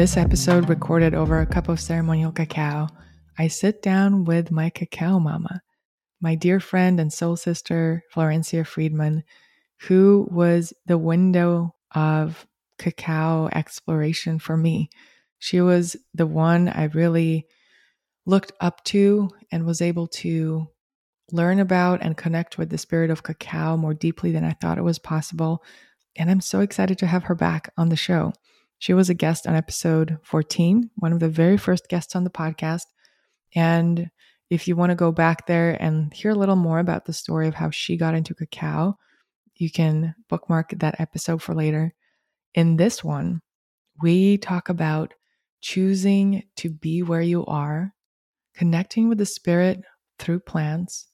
This episode, recorded over a cup of ceremonial cacao, I sit down with my cacao mama, my dear friend and soul sister, Florencia Fridman, who was the window of cacao exploration for me. She was the one I really looked up to and was able to learn about and connect with the spirit of cacao more deeply than I thought it was possible. And I'm so excited to have her back on the show. She was a guest on episode 14, one of the very first guests on the podcast. And if you want to go back there and hear a little more about the story of how she got into cacao, you can bookmark that episode for later. In this one, we talk about choosing to be where you are, connecting with the spirit through plants,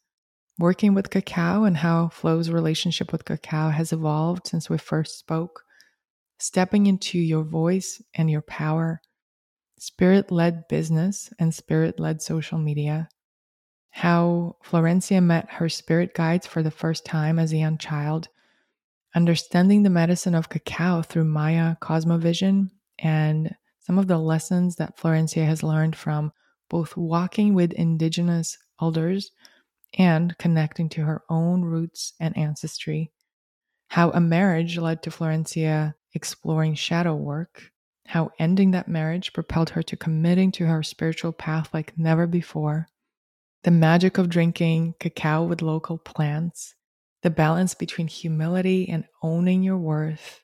working with cacao and how Flo's relationship with cacao has evolved since we first spoke, stepping into your voice and your power, spirit led business and spirit led social media, how Florencia met her spirit guides for the first time as a young child, understanding the medicine of cacao through Maya Cosmovision, and some of the lessons that Florencia has learned from both walking with indigenous elders and connecting to her own roots and ancestry, how a marriage led to Florencia exploring shadow work, how ending that marriage propelled her to committing to her spiritual path like never before, the magic of drinking cacao with local plants, the balance between humility and owning your worth,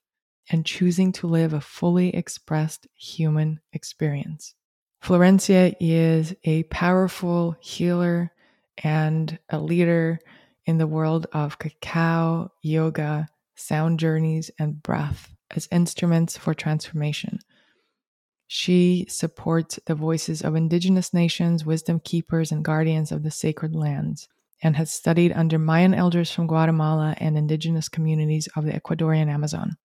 and choosing to live a fully expressed human experience. Florencia is a powerful healer and a leader in the world of cacao, yoga, sound journeys, and breath as instruments for transformation. She supports the voices of indigenous nations, wisdom keepers, and guardians of the sacred lands, and has studied under Mayan elders from Guatemala and indigenous communities of the Ecuadorian Amazon.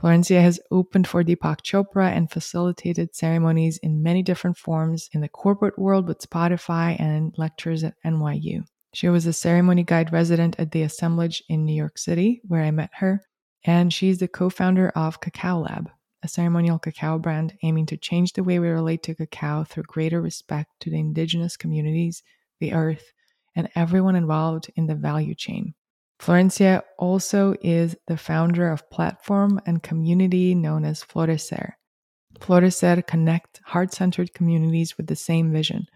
Florencia has opened for Deepak Chopra and facilitated ceremonies in many different forms in the corporate world with Spotify and lectures at NYU. She was a ceremony guide resident at the assemblage in New York City, where I met her, and she's the co founder of Cacao Lab, a ceremonial cacao brand aiming to change the way we relate to cacao through greater respect to the indigenous communities, the earth, and everyone involved in the value chain. Florencia also is the founder of platform and community known as Florecer. Florecer connect heart-centered communities with the same vision,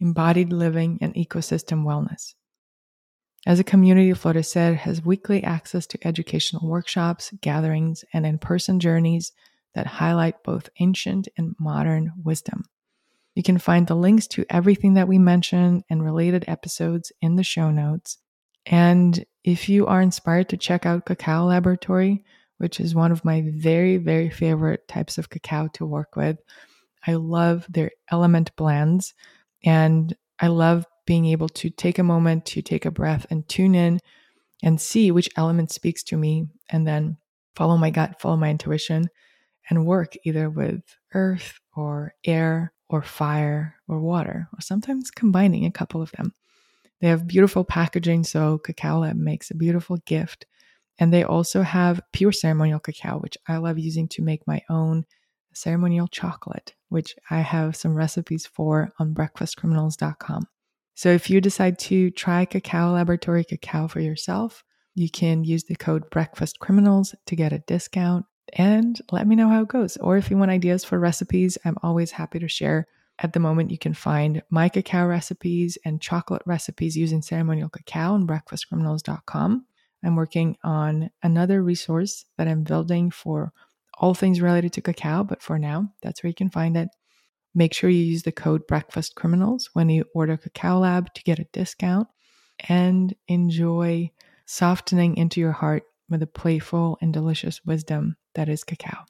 embodied living and ecosystem wellness. As a community, Florecer has weekly access to educational workshops, gatherings, and in-person journeys that highlight both ancient and modern wisdom. You can find the links to everything that we mentioned and related episodes in the show notes. And if you are inspired to check out Cacao Laboratory, which is one of my very, very favorite types of cacao to work with, I love their element blends and I love being able to take a moment to take a breath and tune in and see which element speaks to me and then follow my gut, follow my intuition and work either with earth or air or fire or water, or sometimes combining a couple of them. They have beautiful packaging, so Cacao Lab makes a beautiful gift. And they also have pure ceremonial cacao, which I love using to make my own ceremonial chocolate, which I have some recipes for on breakfastcriminals.com. So if you decide to try Cacao Laboratory cacao for yourself, you can use the code breakfastcriminals to get a discount and let me know how it goes. Or if you want ideas for recipes, I'm always happy to share. At the moment, you can find my cacao recipes and chocolate recipes using ceremonial cacao on breakfastcriminals.com. I'm working on another resource that I'm building for all things related to cacao, but for now, that's where you can find it. Make sure you use the code Breakfast Criminals when you order Cacao Lab to get a discount and enjoy softening into your heart with a playful and delicious wisdom that is cacao.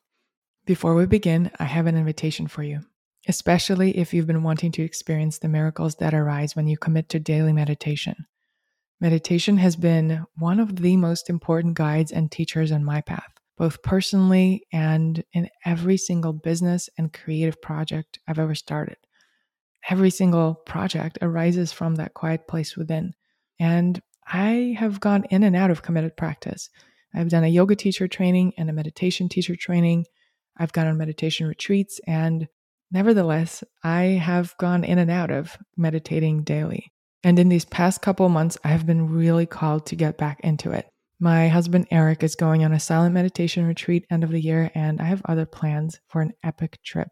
Before we begin, I have an invitation for you, especially if you've been wanting to experience the miracles that arise when you commit to daily meditation. Meditation has been one of the most important guides and teachers on my path, both personally and in every single business and creative project I've ever started. Every single project arises from that quiet place within. And I have gone in and out of committed practice I've done a yoga teacher training and a meditation teacher training. I've gone on meditation retreats, and nevertheless, I have gone in and out of meditating daily. And in these past couple months, I have been really called to get back into it. My husband Eric is going on a silent meditation retreat end of the year, and I have other plans for an epic trip,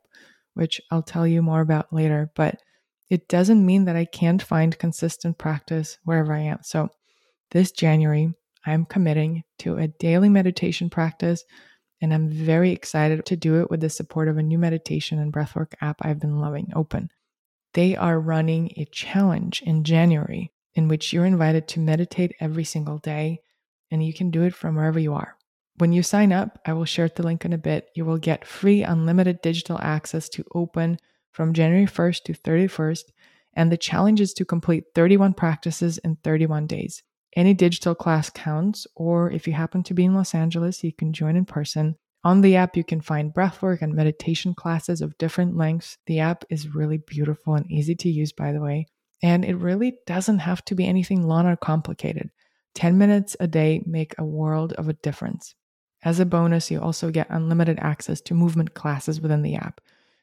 which I'll tell you more about later. But it doesn't mean that I can't find consistent practice wherever I am. So this January, I'm committing to a daily meditation practice, and I'm very excited to do it with the support of a new meditation and breathwork app I've been loving, Open. They are running a challenge in January in which you're invited to meditate every single day and you can do it from wherever you are. When you sign up, I will share the link in a bit. You will get free unlimited digital access to Open from January 1st to 31st, and the challenge is to complete 31 practices in 31 days. Any digital class counts, or if you happen to be in Los Angeles, you can join in person. On the app, you can find breathwork and meditation classes of different lengths. The app is really beautiful and easy to use, by the way. And it really doesn't have to be anything long or complicated. 10 minutes a day make a world of a difference. As a bonus, you also get unlimited access to movement classes within the app.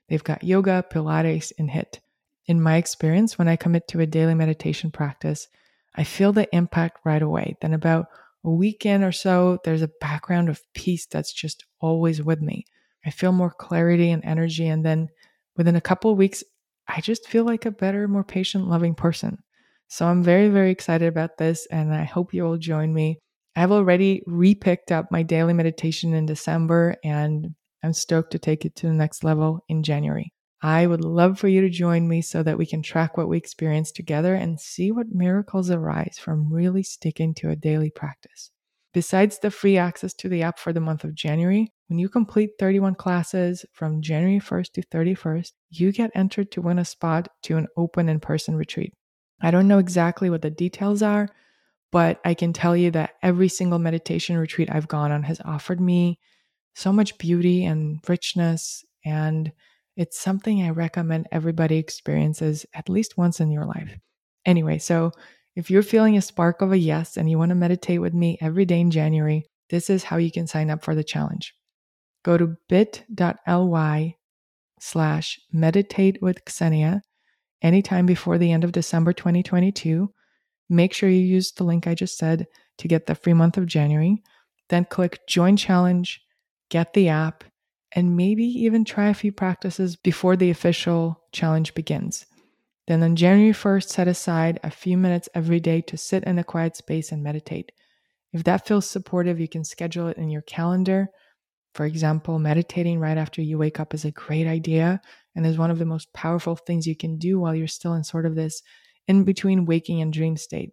They've got yoga, Pilates, and HIIT. In my experience, when I commit to a daily meditation practice, I feel the impact right away. Then, about a weekend or so, there's a background of peace that's just always with me. I feel more clarity and energy. And then within a couple of weeks, I just feel like a better, more patient, loving person. So I'm very, very excited about this, and I hope you will join me. I've already repicked up my daily meditation in December, and I'm stoked to take it to the next level in January. I would love for you to join me so that we can track what we experience together and see what miracles arise from really sticking to a daily practice. Besides the free access to the app for the month of January, when you complete 31 classes from January 1st to 31st, you get entered to win a spot to an open in person retreat. I don't know exactly what the details are, but I can tell you that every single meditation retreat I've gone on has offered me so much beauty and richness. And it's something I recommend everybody experiences at least once in your life. Anyway, so if you're feeling a spark of a yes and you want to meditate with me every day in January, this is how you can sign up for the challenge. Go to bit.ly slash meditate with Ksenia anytime before the end of December 2022. Make sure you use the link I just said to get the free month of January. Then click Join Challenge, get the app, and maybe even try a few practices before the official challenge begins. Then on January 1st, set aside a few minutes every day to sit in a quiet space and meditate. If that feels supportive, you can schedule it in your calendar. For example, meditating right after you wake up is a great idea and is one of the most powerful things you can do while you're still in sort of this in between waking and dream state.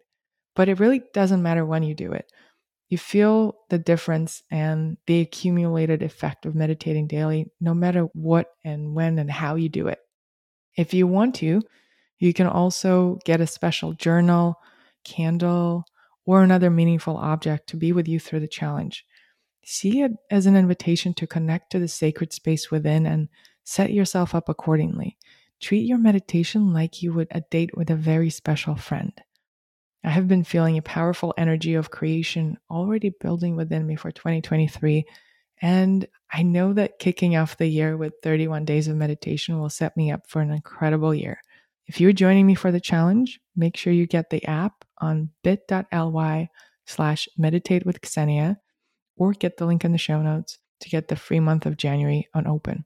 But it really doesn't matter when you do it. You feel the difference and the accumulated effect of meditating daily, no matter what and when and how you do it. If you want to, you can also get a special journal, candle, or another meaningful object to be with you through the challenge. See it as an invitation to connect to the sacred space within and Set yourself up accordingly. Treat your meditation like you would a date with a very special friend. I have been feeling a powerful energy of creation already building within me for 2023. And I know that kicking off the year with 31 days of meditation will set me up for an incredible year. If you're joining me for the challenge, make sure you get the app on bit.ly slash meditate with Ksenia or get the link in the show notes to get the free month of January on open.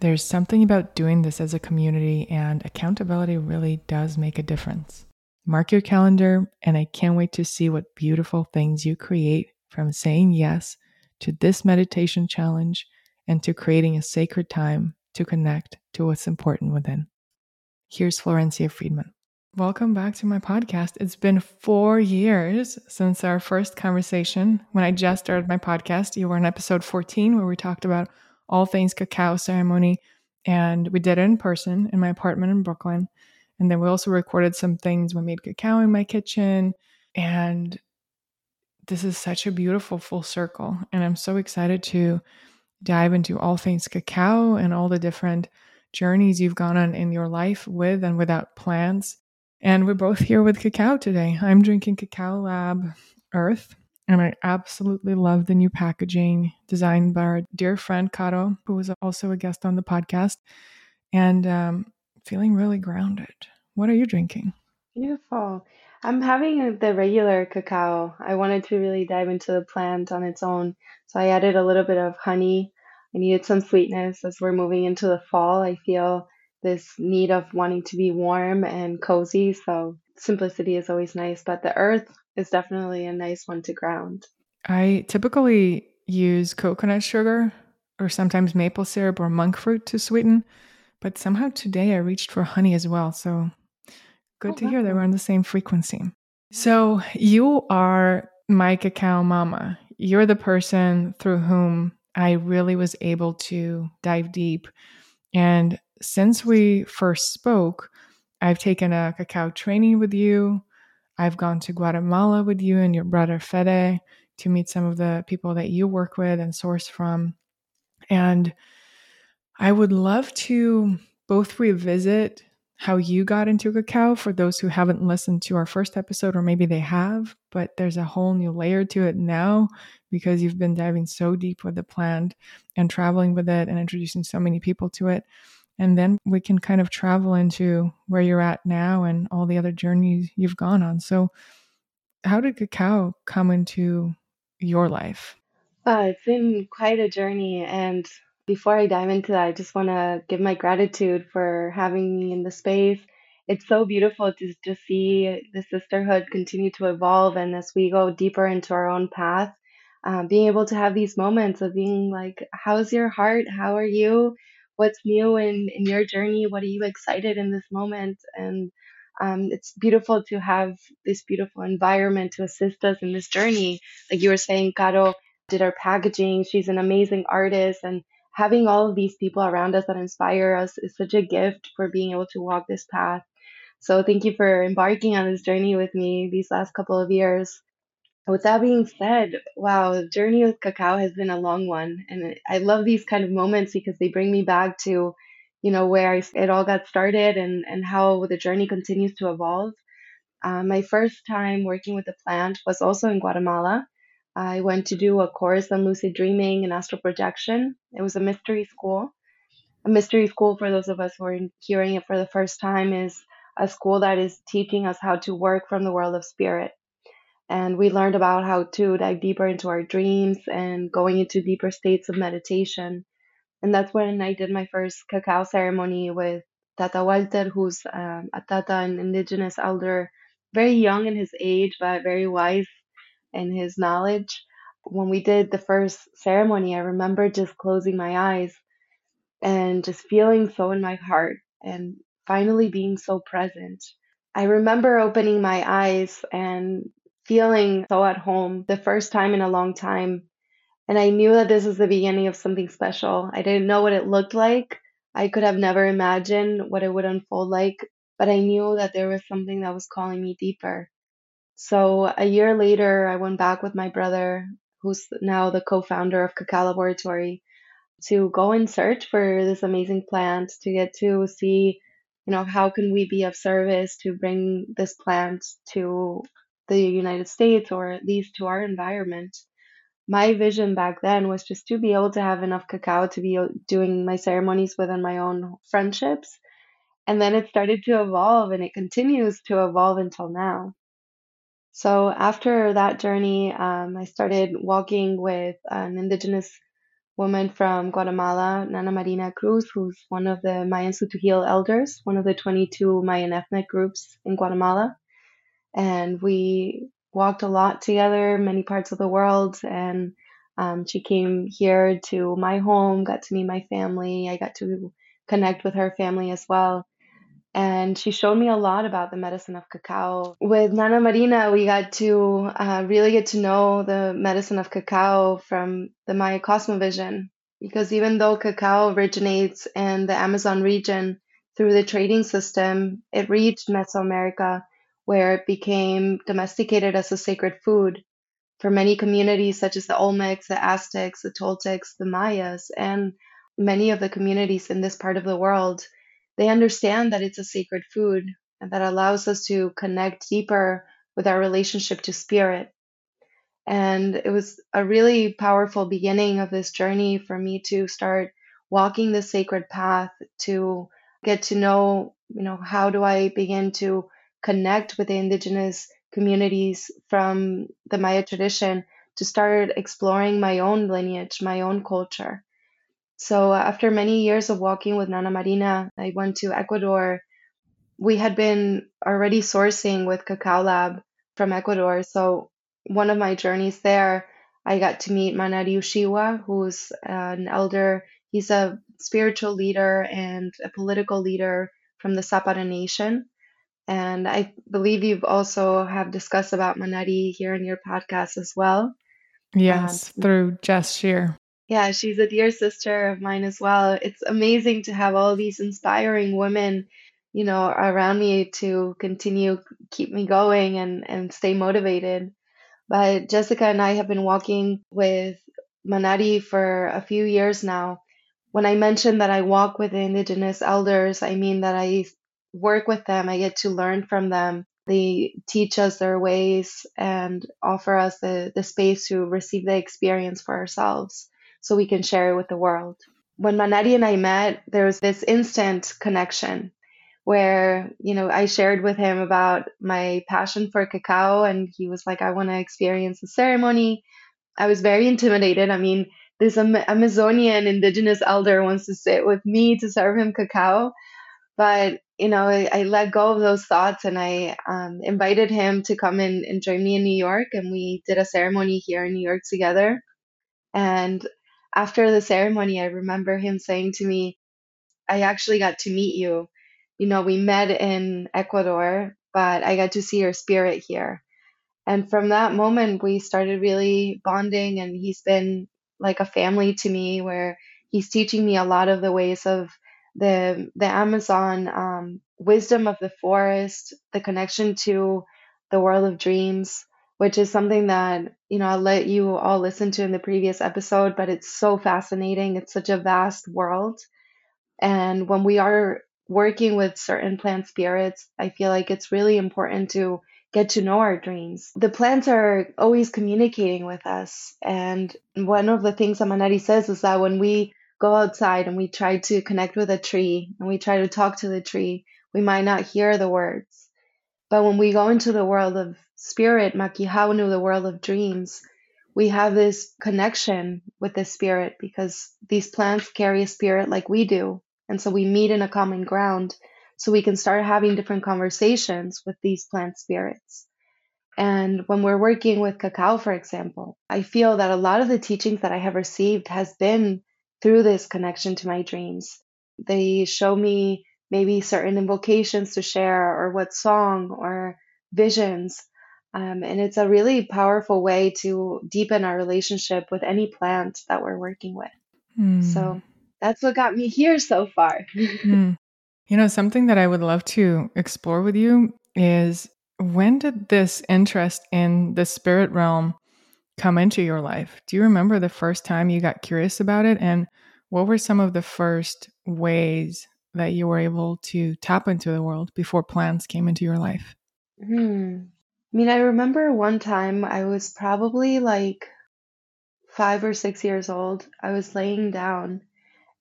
There's something about doing this as a community, and accountability really does make a difference. Mark your calendar, and I can't wait to see what beautiful things you create from saying yes to this meditation challenge and to creating a sacred time to connect to what's important within. Here's Florencia Fridman. Welcome back to my podcast. It's been four years since our first conversation. When I just started my podcast, you were in episode 14 where we talked about all things cacao ceremony. And we did it in person in my apartment in Brooklyn. And then we also recorded some things. We made cacao in my kitchen. And this is such a beautiful full circle. And I'm so excited to dive into all things cacao and all the different journeys you've gone on in your life with and without plants. And we're both here with cacao today. I'm drinking Cacao Lab Earth, And I absolutely love the new packaging designed by our dear friend Caro, who was also a guest on the podcast, and um, feeling really grounded. What are you drinking? Beautiful. I'm having the regular cacao. I wanted to really dive into the plant on its own. So I added a little bit of honey. I needed some sweetness as we're moving into the fall. I feel this need of wanting to be warm and cozy. So simplicity is always nice, but the earth is definitely a nice one to ground. I typically use coconut sugar or sometimes maple syrup or monk fruit to sweeten, but somehow today I reached for honey as well. So good oh, to hear that we're on the same frequency. So you are my cacao mama. You're the person through whom I really was able to dive deep. And since we first spoke, I've taken a cacao training with you. I've gone to Guatemala with you and your brother Fede to meet some of the people that you work with and source from. And I would love to both revisit how you got into cacao for those who haven't listened to our first episode, or maybe they have, but there's a whole new layer to it now because you've been diving so deep with the plant and traveling with it and introducing so many people to it. And then we can kind of travel into where you're at now and all the other journeys you've gone on. So, how did cacao come into your life? Uh, it's been quite a journey. And before I dive into that, I just want to give my gratitude for having me in the space. It's so beautiful to just see the sisterhood continue to evolve. And as we go deeper into our own path, uh, being able to have these moments of being like, How's your heart? How are you? What's new in, in your journey? What are you excited in this moment? And um, it's beautiful to have this beautiful environment to assist us in this journey. Like you were saying, Caro did our packaging. She's an amazing artist. And having all of these people around us that inspire us is such a gift for being able to walk this path. So thank you for embarking on this journey with me these last couple of years. With that being said, wow, the journey with cacao has been a long one. And I love these kind of moments because they bring me back to, you know, where it all got started and, and how the journey continues to evolve. Uh, my first time working with the plant was also in Guatemala. I went to do a course on lucid dreaming and astral projection. It was a mystery school. A mystery school, for those of us who are hearing it for the first time, is a school that is teaching us how to work from the world of spirit and we learned about how to dive deeper into our dreams and going into deeper states of meditation. And that's when I did my first cacao ceremony with Tata Walter, who's um, a Tata, an indigenous elder, very young in his age, but very wise in his knowledge. When we did the first ceremony, I remember just closing my eyes and just feeling so in my heart and finally being so present. I remember opening my eyes and feeling so at home the first time in a long time. And I knew that this was the beginning of something special. I didn't know what it looked like. I could have never imagined what it would unfold like, but I knew that there was something that was calling me deeper. So a year later, I went back with my brother, who's now the co founder of Cacao Laboratory, to go and search for this amazing plant, to get to see, you know, how can we be of service to bring this plant to the United States or at least to our environment. My vision back then was just to be able to have enough cacao to be doing my ceremonies within my own friendships. And then it started to evolve and it continues to evolve until now. So after that journey, um, I started walking with an indigenous woman from Guatemala, Nana Marina Cruz, who's one of the Mayan Tz'utujil elders, one of the 22 Mayan ethnic groups in Guatemala and we walked a lot together, many parts of the world. And um, she came here to my home, got to meet my family. I got to connect with her family as well. And she showed me a lot about the medicine of cacao. With Nana Marina, we got to uh, really get to know the medicine of cacao from the Maya Cosmovision. Because even though cacao originates in the Amazon region through the trading system, it reached Mesoamerica where it became domesticated as a sacred food for many communities such as the Olmecs, the Aztecs, the Toltecs, the Mayas, and many of the communities in this part of the world. They understand that it's a sacred food and that allows us to connect deeper with our relationship to spirit. And it was a really powerful beginning of this journey for me to start walking the sacred path to get to know, you know, how do I begin to connect with the indigenous communities from the Maya tradition to start exploring my own lineage, my own culture. So after many years of walking with Nana Marina, I went to Ecuador. We had been already sourcing with Cacao Lab from Ecuador. So one of my journeys there, I got to meet Manari Ushigua, who's an elder. He's a spiritual leader and a political leader from the Zapara Nation. And I believe you've also have discussed about Manari here in your podcast as well. Yes, um, through Jess Shear. Yeah, she's a dear sister of mine as well. It's amazing to have all these inspiring women, you know, around me to continue keep me going and and stay motivated. But Jessica and I have been walking with Manari for a few years now. When I mentioned that I walk with the indigenous elders, I mean that I work with them, I get to learn from them. They teach us their ways and offer us the, the space to receive the experience for ourselves so we can share it with the world. When Manari and I met, there was this instant connection where, you know, I shared with him about my passion for cacao and he was like, I want to experience the ceremony. I was very intimidated. I mean, this Amazonian indigenous elder wants to sit with me to serve him cacao. But, you know, I, I let go of those thoughts and I um, invited him to come in and join me in New York. And we did a ceremony here in New York together. And after the ceremony, I remember him saying to me, I actually got to meet you. You know, we met in Ecuador, but I got to see your spirit here. And from that moment, we started really bonding, and he's been like a family to me where he's teaching me a lot of the ways of the the Amazon um, wisdom of the forest, the connection to the world of dreams, which is something that you know I'll let you all listen to in the previous episode. But it's so fascinating. It's such a vast world, and when we are working with certain plant spirits, I feel like it's really important to get to know our dreams. The plants are always communicating with us. And one of the things that Manari says is that when we go outside and we try to connect with a tree and we try to talk to the tree, we might not hear the words. But when we go into the world of spirit, Makihaunu, the world of dreams, we have this connection with the spirit because these plants carry a spirit like we do. And so we meet in a common ground so we can start having different conversations with these plant spirits. And when we're working with cacao, for example, I feel that a lot of the teachings that I have received has been through this connection to my dreams. They show me maybe certain invocations to share or what song or visions. Um, and it's a really powerful way to deepen our relationship with any plant that we're working with. Mm. So that's what got me here so far. mm. You know, something that I would love to explore with you is when did this interest in the spirit realm come into your life? Do you remember the first time you got curious about it? And what were some of the first ways that you were able to tap into the world before plants came into your life? Hmm. I mean, I remember one time I was probably like five or six years old. I was laying down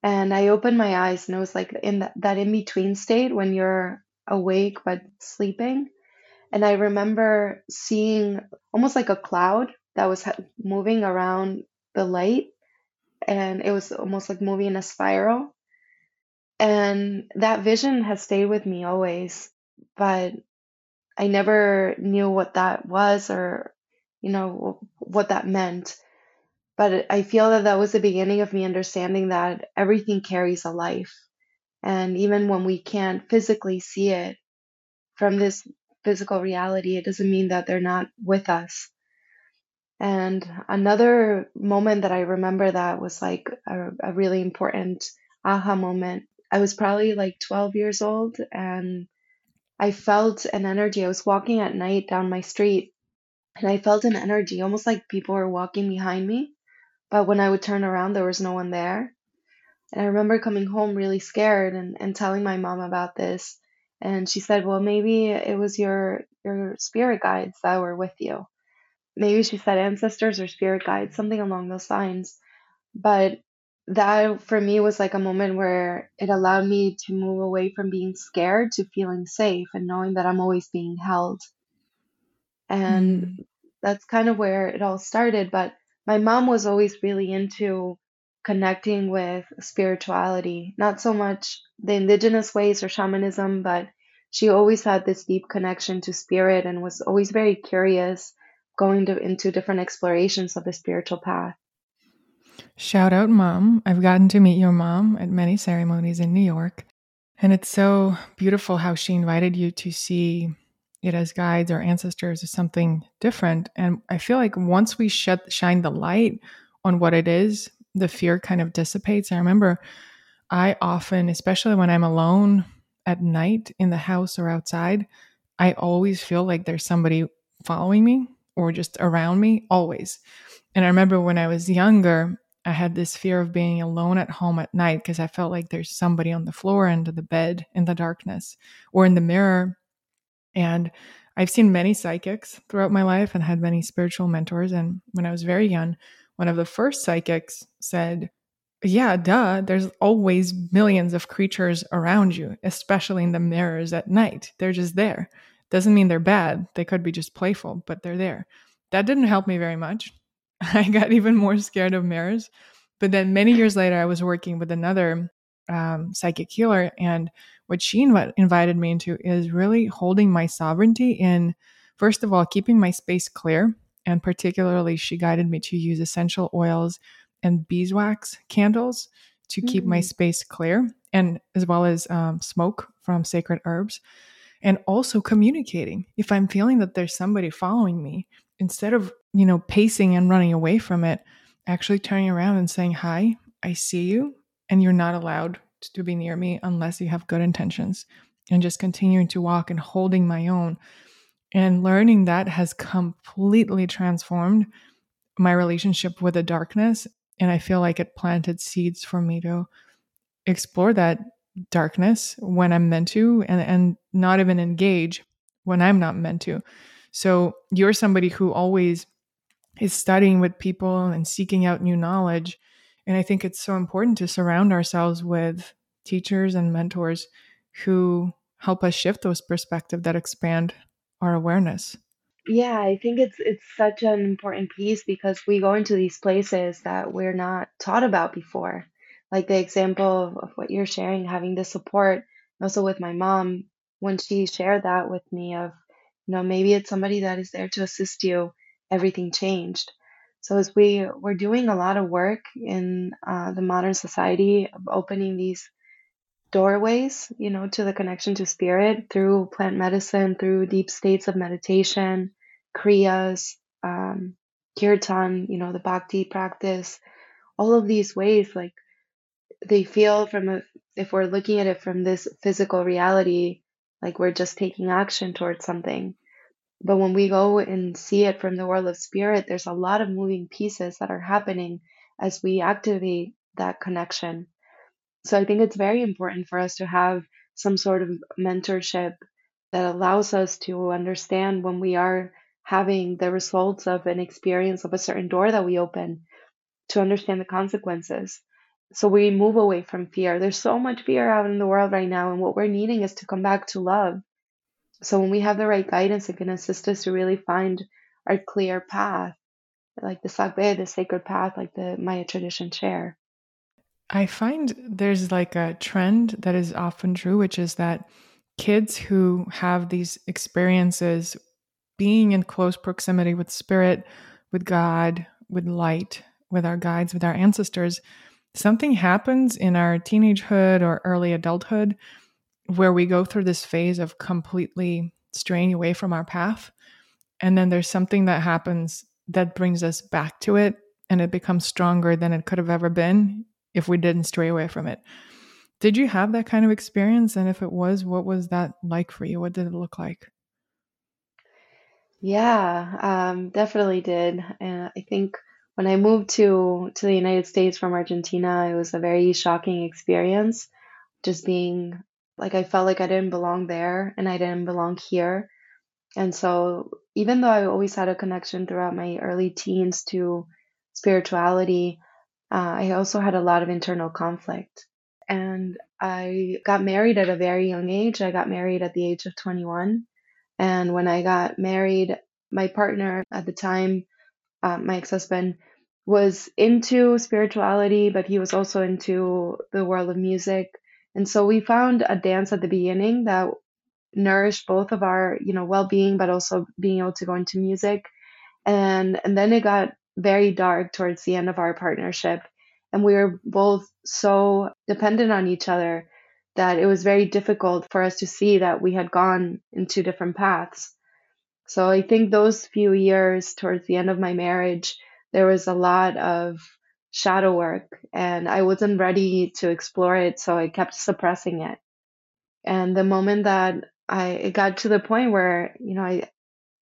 and I opened my eyes and it was like in that, that in between state when you're awake but sleeping. And I remember seeing almost like a cloud that was moving around the light and it was almost like moving in a spiral. And that vision has stayed with me always, but I never knew what that was or, you know, what that meant. But I feel that that was the beginning of me understanding that everything carries a life. And even when we can't physically see it from this physical reality, it doesn't mean that they're not with us. And another moment that I remember that was like a, a really important aha moment. I was probably like 12 years old and I felt an energy. I was walking at night down my street and I felt an energy, almost like people were walking behind me. But when I would turn around, there was no one there. And I remember coming home really scared and, and telling my mom about this. And she said, Well, maybe it was your your spirit guides that were with you maybe she said ancestors or spirit guides, something along those lines. But that for me was like a moment where it allowed me to move away from being scared to feeling safe and knowing that I'm always being held. And mm. that's kind of where it all started. But my mom was always really into connecting with spirituality, not so much the indigenous ways or shamanism, but she always had this deep connection to spirit and was always very curious going to, into different explorations of the spiritual path. Shout out, mom. I've gotten to meet your mom at many ceremonies in New York. And it's so beautiful how she invited you to see it as guides or ancestors as something different. And I feel like once we shed, shine the light on what it is, the fear kind of dissipates. I remember I often, especially when I'm alone at night in the house or outside, I always feel like there's somebody following me or just around me, always. And I remember when I was younger, I had this fear of being alone at home at night because I felt like there's somebody on the floor under the bed in the darkness or in the mirror. And I've seen many psychics throughout my life and had many spiritual mentors. And when I was very young, one of the first psychics said, Yeah, duh, there's always millions of creatures around you, especially in the mirrors at night. They're just there. Doesn't mean they're bad. They could be just playful, but they're there. That didn't help me very much. I got even more scared of mirrors. But then many years later, I was working with another um, psychic healer, and what she inv- invited me into is really holding my sovereignty in, first of all, keeping my space clear. And particularly, she guided me to use essential oils and beeswax candles to keep mm-hmm. my mm. space clear, and as well as um, smoke from sacred herbs. And also communicating. If I'm feeling that there's somebody following me, instead of you know, pacing and running away from it, actually turning around and saying, Hi, I see you, and you're not allowed to be near me unless you have good intentions, and just continuing to walk and holding my own. And learning that has completely transformed my relationship with the darkness. And I feel like it planted seeds for me to explore that darkness when I'm meant to and, and not even engage when I'm not meant to. So you're somebody who always is studying with people and seeking out new knowledge. And I think it's so important to surround ourselves with teachers and mentors who help us shift those perspectives that expand our awareness. Yeah, I think it's it's such an important piece because we go into these places that we're not taught about before. Like the example of, of what you're sharing, having the support, also with my mom, when she shared that with me of, you know, maybe it's somebody that is there to assist you everything changed. So as we we're doing a lot of work in uh, the modern society of opening these doorways, you know, to the connection to spirit through plant medicine, through deep states of meditation, kriyas, um, kirtan, you know, the bhakti practice, all of these ways, like they feel from a, if we're looking at it from this physical reality, like we're just taking action towards something. But when we go and see it from the world of spirit, there's a lot of moving pieces that are happening as we activate that connection. So I think it's very important for us to have some sort of mentorship that allows us to understand when we are having the results of an experience of a certain door that we open to understand the consequences. So we move away from fear. There's so much fear out in the world right now, and what we're needing is to come back to love so when we have the right guidance, it can assist us to really find our clear path, like the Sakbe, the sacred path, like the Maya tradition share. I find there's like a trend that is often true, which is that kids who have these experiences being in close proximity with spirit, with God, with light, with our guides, with our ancestors, something happens in our teenagehood or early adulthood where we go through this phase of completely straying away from our path. And then there's something that happens that brings us back to it and it becomes stronger than it could have ever been if we didn't stray away from it. Did you have that kind of experience? And if it was, what was that like for you? What did it look like? Yeah, um, definitely did. And I think when I moved to to the United States from Argentina, it was a very shocking experience. Just being like I felt like I didn't belong there and I didn't belong here. And so even though I always had a connection throughout my early teens to spirituality, uh, I also had a lot of internal conflict. And I got married at a very young age. I got married at the age of 21. And when I got married, my partner at the time, uh, my ex husband, was into spirituality, but he was also into the world of music. And so we found a dance at the beginning that nourished both of our, you know, well-being, but also being able to go into music. And and then it got very dark towards the end of our partnership. And we were both so dependent on each other that it was very difficult for us to see that we had gone in two different paths. So I think those few years towards the end of my marriage, there was a lot of shadow work and I wasn't ready to explore it, so I kept suppressing it. And the moment that I it got to the point where, you know, I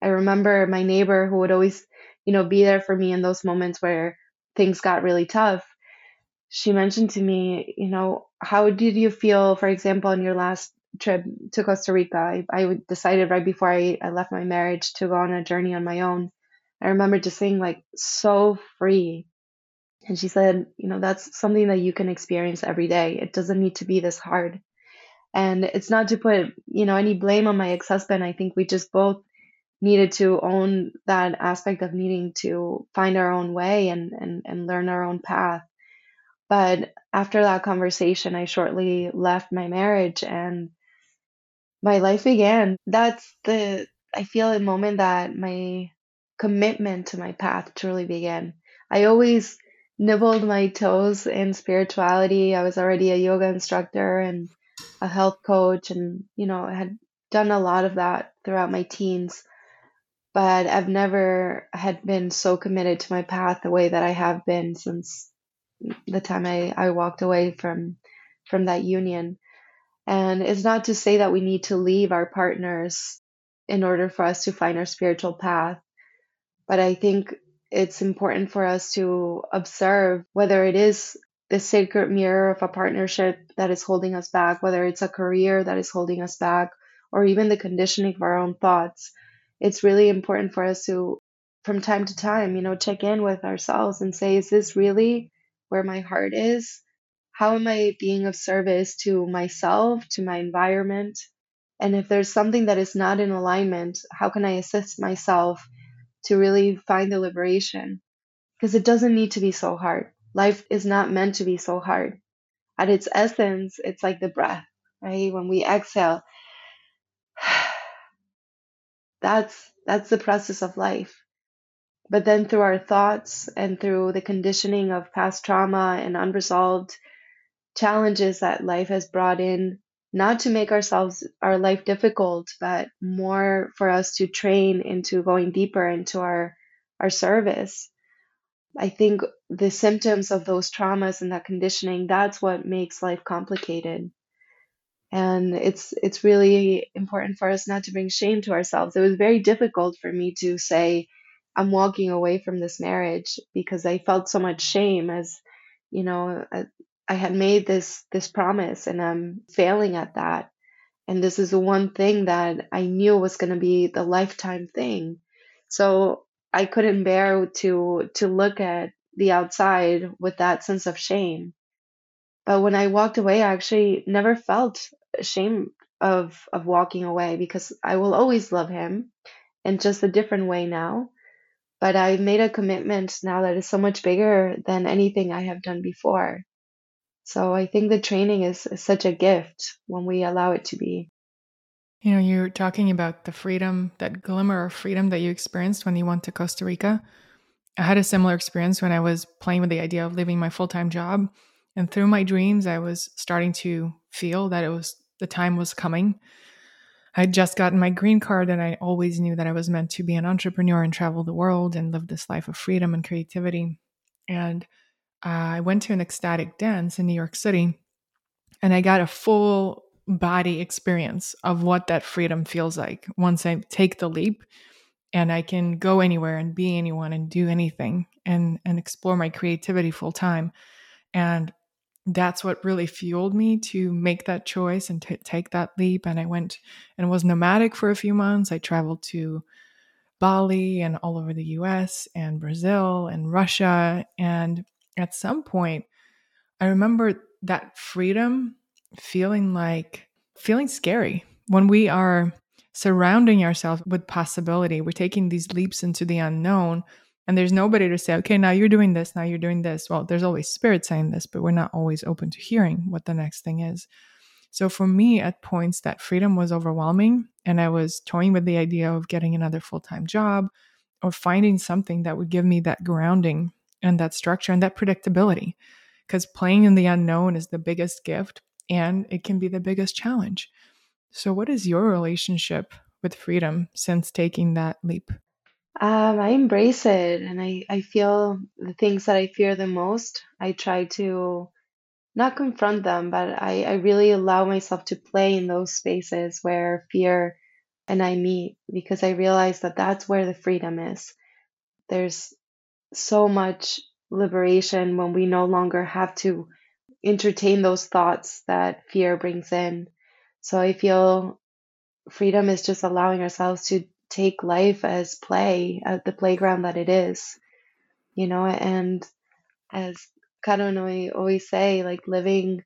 I remember my neighbor who would always, you know, be there for me in those moments where things got really tough. She mentioned to me, you know, how did you feel, for example, on your last trip to Costa Rica? I, I decided right before I, I left my marriage to go on a journey on my own. I remember just saying, like so free. And she said, you know, that's something that you can experience every day. It doesn't need to be this hard. And it's not to put, you know, any blame on my ex-husband. I think we just both needed to own that aspect of needing to find our own way and, and, and learn our own path. But after that conversation, I shortly left my marriage and my life began. That's the, I feel, a moment that my commitment to my path truly began. I always nibbled my toes in spirituality. I was already a yoga instructor and a health coach and you know I had done a lot of that throughout my teens but I've never had been so committed to my path the way that I have been since the time I, I walked away from from that union and it's not to say that we need to leave our partners in order for us to find our spiritual path but I think it's important for us to observe whether it is the sacred mirror of a partnership that is holding us back, whether it's a career that is holding us back, or even the conditioning of our own thoughts. It's really important for us to, from time to time, you know, check in with ourselves and say, is this really where my heart is? How am I being of service to myself, to my environment? And if there's something that is not in alignment, how can I assist myself to really find the liberation? Because it doesn't need to be so hard Life is not meant to be so hard. At its essence, it's like the breath, right? When we exhale, that's that's the process of life. But then through our thoughts and through the conditioning of past trauma and unresolved challenges that life has brought in, not to make ourselves our life difficult, but more for us to train into going deeper into our our service I think the symptoms of those traumas and that conditioning, that's what makes life complicated. And it's it's really important for us not to bring shame to ourselves. It was very difficult for me to say I'm walking away from this marriage because I felt so much shame as you know uh, I, had made this this promise and I'm failing at that. And this is the one thing that I knew was going to be the lifetime thing. So I couldn't bear to to look at the outside with that sense of shame. But when I walked away, I actually never felt ashamed of of walking away because I will always love him in just a different way now. But I made a commitment now that is so much bigger than anything I have done before. So I think the training is, is such a gift when we allow it to be. You know, you're talking about the freedom, that glimmer of freedom that you experienced when you went to Costa Rica. I had a similar experience when I was playing with the idea of leaving my full time job. And through my dreams, I was starting to feel that it was the time was coming. I had just gotten my green card, and I always knew that I was meant to be an entrepreneur and travel the world and live this life of freedom and creativity. And uh, I went to an ecstatic dance in New York City, and I got a full body experience of what that freedom feels like once I take the leap and I can go anywhere and be anyone and do anything and and explore my creativity full time. And that's what really fueled me to make that choice and to take that leap. And I went and was nomadic for a few months. I traveled to Bali and all over the US and Brazil and Russia. And at some point, I remember that freedom feeling like feeling scary when we are surrounding ourselves with possibility. We're taking these leaps into the unknown, and there's nobody to say, okay, now you're doing this, now you're doing this. Well, there's always spirit saying this, but we're not always open to hearing what the next thing is. So for me, at points, that freedom was overwhelming, and I was toying with the idea of getting another full time job or finding something that would give me that grounding and that structure and that predictability. Because playing in the unknown is the biggest gift and it can be the biggest challenge. So, what is your relationship with freedom since taking that leap? Um, I embrace it and I, I feel the things that I fear the most, I try to not confront them, but I, I really allow myself to play in those spaces where fear and I meet because I realize that that's where the freedom is. There's so much liberation when we no longer have to entertain those thoughts that fear brings in. So I feel freedom is just allowing ourselves to take life as play at the playground that it is, you know, and as Karo and I always say, like living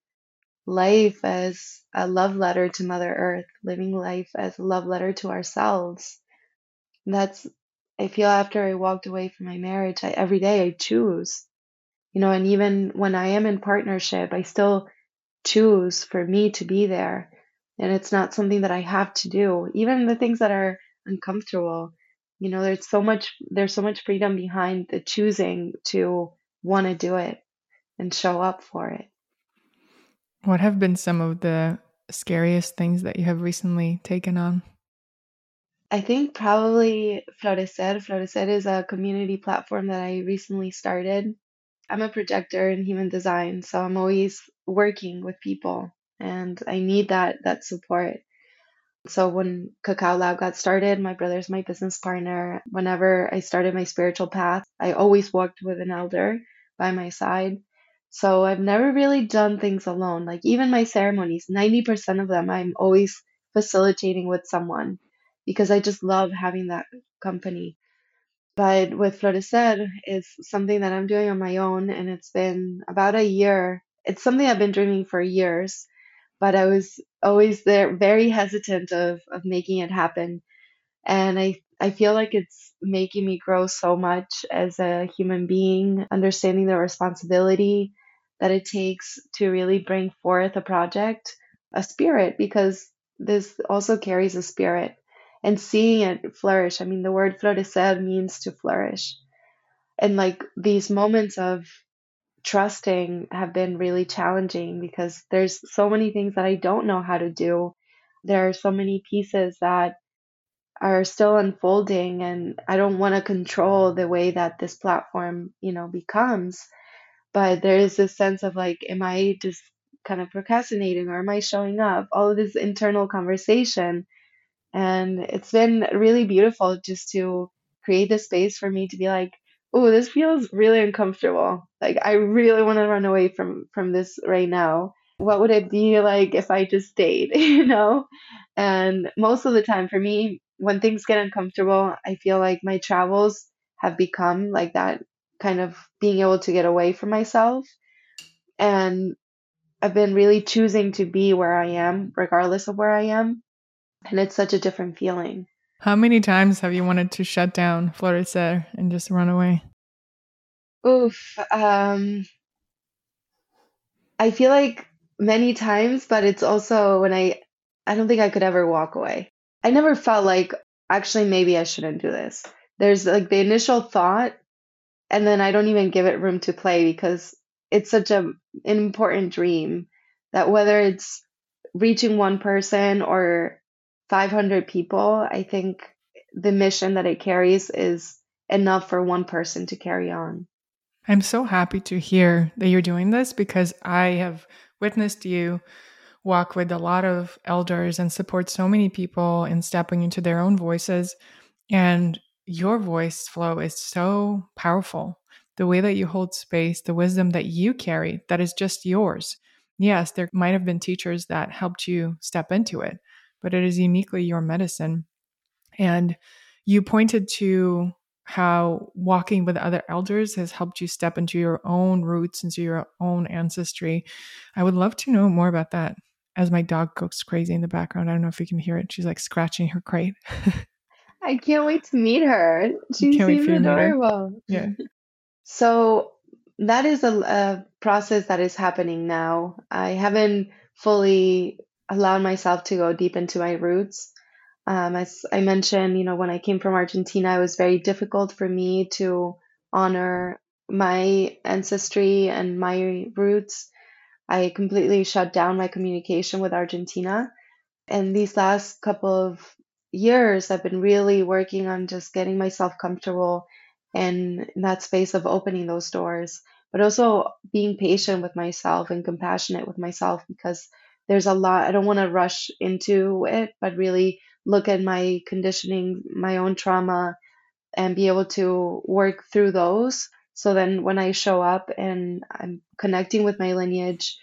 life as a love letter to Mother Earth, living life as a love letter to ourselves. That's, I feel after I walked away from my marriage, I, every day I choose, you know, and even when I am in partnership, I still choose for me to be there. And it's not something that I have to do. Even the things that are uncomfortable, you know, there's so much, there's so much freedom behind the choosing to want to do it and show up for it. What have been some of the scariest things that you have recently taken on? I think probably Florecer. Florecer is a community platform that I recently started. I'm a projector in human design, so I'm always working with people and I need that that support. So when Cacao Lab got started, my brother's my business partner. Whenever I started my spiritual path, I always walked with an elder by my side. So I've never really done things alone. Like even my ceremonies, 90% of them I'm always facilitating with someone because I just love having that company. But with Florecer, it's something that I'm doing on my own and it's been about a year. It's something I've been dreaming for years, but I was always there very hesitant of, of making it happen. And I I feel like it's making me grow so much as a human being, understanding the responsibility that it takes to really bring forth a project, a spirit, because this also carries a spirit and seeing it flourish. I mean, the word florecer means to flourish. And like these moments of trusting have been really challenging because there's so many things that I don't know how to do. There are so many pieces that are still unfolding and I don't want to control the way that this platform, you know, becomes. But there is this sense of like, am I just kind of procrastinating or am I showing up? All of this internal conversation. And it's been really beautiful just to create the space for me to be like, oh, this feels really uncomfortable. Like I really want to run away from from this right now what would it be like if I just stayed, you know? And most of the time for me, when things get uncomfortable, I feel like my travels have become like that kind of being able to get away from myself. And I've been really choosing to be where I am, regardless of where I am. And it's such a different feeling. How many times have you wanted to shut down Florecer and just run away? Oof. Um, I feel like many times, but it's also when I I don't think I could ever walk away. I never felt like actually maybe I shouldn't do this. There's like the initial thought and then I don't even give it room to play because it's such a an important dream that whether it's reaching one person or 500 people, I think the mission that it carries is enough for one person to carry on. I'm so happy to hear that you're doing this because I have witnessed you walk with a lot of elders and support so many people in stepping into their own voices. And your voice flow is so powerful. The way that you hold space, the wisdom that you carry, that is just yours. Yes, there might have been teachers that helped you step into it, but it is uniquely your medicine. And You pointed to how walking with other elders has helped you step into your own roots, into your own ancestry. I would love to know more about that as my dog goes crazy in the background. I don't know if you can hear it. She's like scratching her crate. I can't wait to meet her. She seems adorable. Yeah. So that is a, a process that is happening now. I haven't fully allowed myself to go deep into my roots. Um, as I mentioned, you know, when I came from Argentina, it was very difficult for me to honor my ancestry and my roots. I completely shut down my communication with Argentina. And these last couple of years, I've been really working on just getting myself comfortable in that space of opening those doors, but also being patient with myself and compassionate with myself because there's a lot, I don't want to rush into it, but really look at my conditioning, my own trauma, and be able to work through those. So then when I show up and I'm connecting with my lineage,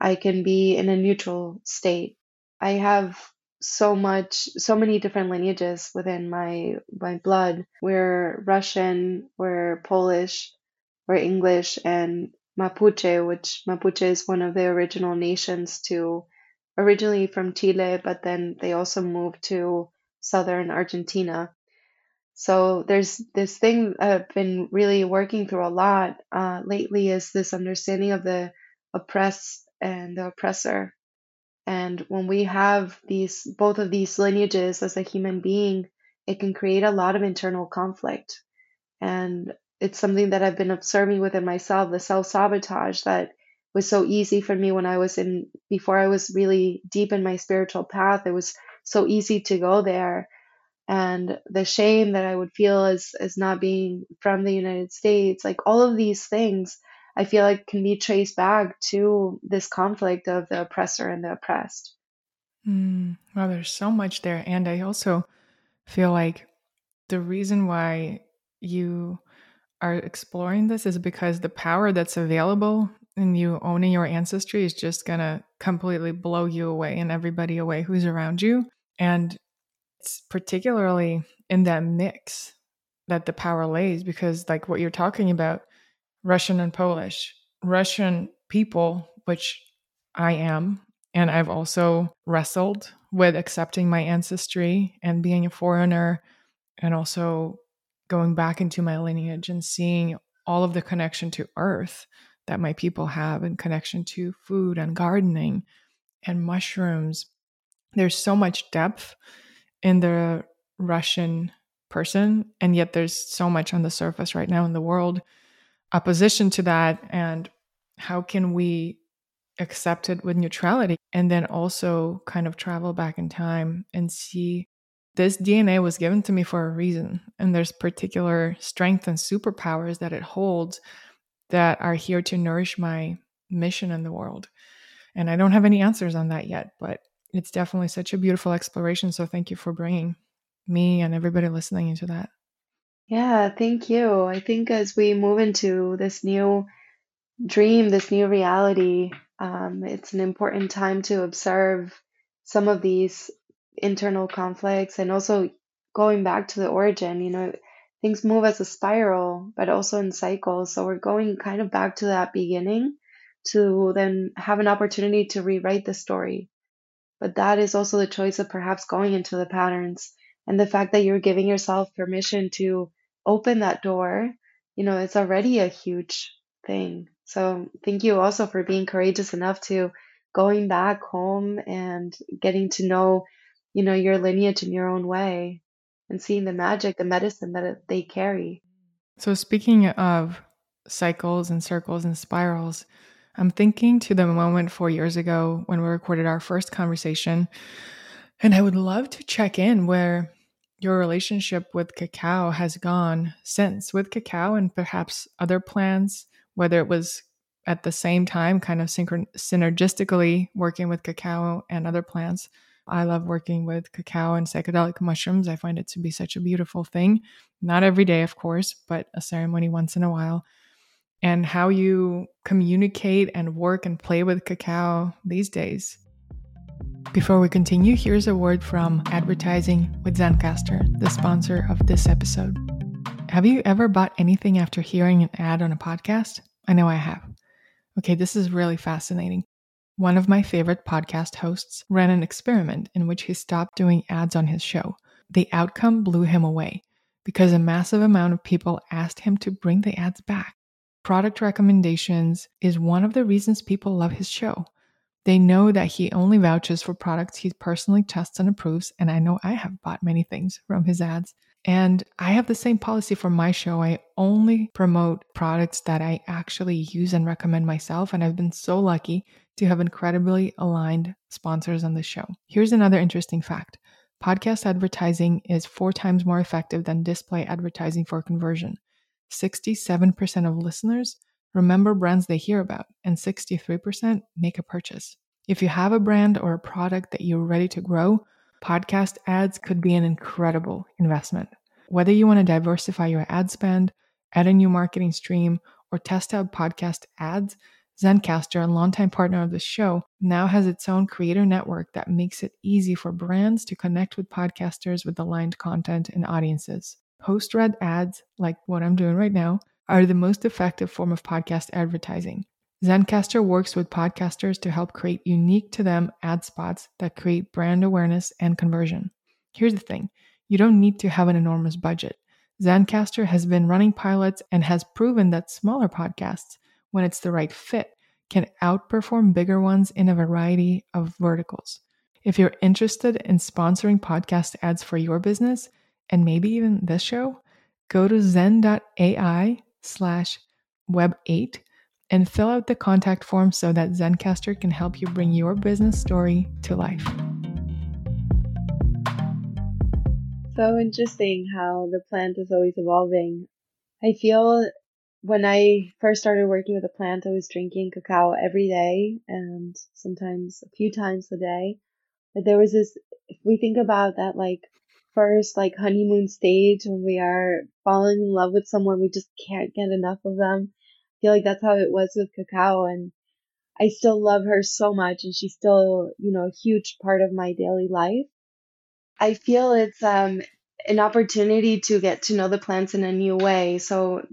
I can be in a neutral state. I have so much so many different lineages within my my blood. We're Russian, we're Polish, we're English and Mapuche, which Mapuche is one of the original nations to originally from Chile, but then they also moved to southern Argentina. So there's this thing I've been really working through a lot uh, lately is this understanding of the oppressed and the oppressor. And when we have these both of these lineages as a human being, it can create a lot of internal conflict. And it's something that I've been observing within myself, the self sabotage that was so easy for me when I was in before I was really deep in my spiritual path. It was so easy to go there. And the shame that I would feel as as not being from the United States, like all of these things I feel like can be traced back to this conflict of the oppressor and the oppressed. Mm, well, there's so much there. And I also feel like the reason why you are exploring this is because the power that's available in you owning your ancestry is just going to completely blow you away and everybody away who's around you. And it's particularly in that mix that the power lays because, like what you're talking about, Russian and Polish. Russian people, which I am, and I've also wrestled with accepting my ancestry and being a foreigner, and also going back into my lineage and seeing all of the connection to earth that my people have and connection to food and gardening and mushrooms. There's so much depth in the Russian person, and yet there's so much on the surface right now in the world opposition to that and how can we accept it with neutrality and then also kind of travel back in time and see this DNA was given to me for a reason and there's particular strength and superpowers that it holds that are here to nourish my mission in the world. And I don't have any answers on that yet, but it's definitely such a beautiful exploration so thank you for bringing me and everybody listening into that. Yeah, thank you. I think as we move into this new dream, this new reality, um, it's an important time to observe some of these internal conflicts and also going back to the origin. You know, things move as a spiral, but also in cycles. So we're going kind of back to that beginning to then have an opportunity to rewrite the story. But that is also the choice of perhaps going into the patterns and the fact that you're giving yourself permission to open that door, you know, it's already a huge thing. So thank you also for being courageous enough to going back home and getting to know, you know, your lineage in your own way and seeing the magic, the medicine that they carry. So speaking of cycles and circles and spirals, I'm thinking to the moment 4 years ago when we recorded our first conversation and I would love to check in where your relationship with cacao has gone since with cacao and perhaps other plants, whether it was at the same time, kind of synchron- synergistically working with cacao and other plants. I love working with cacao and psychedelic mushrooms. I find it to be such a beautiful thing. Not every day, of course, but a ceremony once in a while. And how you communicate and work and play with cacao these days Before we continue, here's a word from advertising with Zencastr, the sponsor of this episode. Have you ever bought anything after hearing an ad on a podcast? I know I have. Okay, this is really fascinating. One of my favorite podcast hosts ran an experiment in which he stopped doing ads on his show. The outcome blew him away because a massive amount of people asked him to bring the ads back. Product recommendations is one of the reasons people love his show. They know that he only vouches for products he personally tests and approves, and I know I have bought many things from his ads. And I have the same policy for my show. I only promote products that I actually use and recommend myself. And I've been so lucky to have incredibly aligned sponsors on the show. Here's another interesting fact podcast advertising is four times more effective than display advertising for conversion. 67% of listeners remember brands they hear about, and 63% make a purchase. If you have a brand or a product that you're ready to grow, podcast ads could be an incredible investment. Whether you want to diversify your ad spend, add a new marketing stream, or test out podcast ads, Zencastr, a longtime partner of the show, now has its own creator network that makes it easy for brands to connect with podcasters with aligned content and audiences. Post read ads, like what I'm doing right now, are the most effective form of podcast advertising. Zencastr works with podcasters to help create unique to them ad spots that create brand awareness and conversion. Here's the thing you don't need to have an enormous budget. Zencastr has been running pilots and has proven that smaller podcasts, when it's the right fit, can outperform bigger ones in a variety of verticals. If you're interested in sponsoring podcast ads for your business, and maybe even this show, go to zen.ai slash web8 and fill out the contact form so that Zencastr can help you bring your business story to life. So interesting how the plant is always evolving. I feel when I first started working with the plant, I was drinking cacao every day and sometimes a few times a day. But there was this, if we think about that, like first like honeymoon stage when we are falling in love with someone, we just can't get enough of them feel like that's how it was with Cacao. And I still love her so much and she's still, you know, a huge part of my daily life. I feel it's um, an opportunity to get to know the plants in a new way. So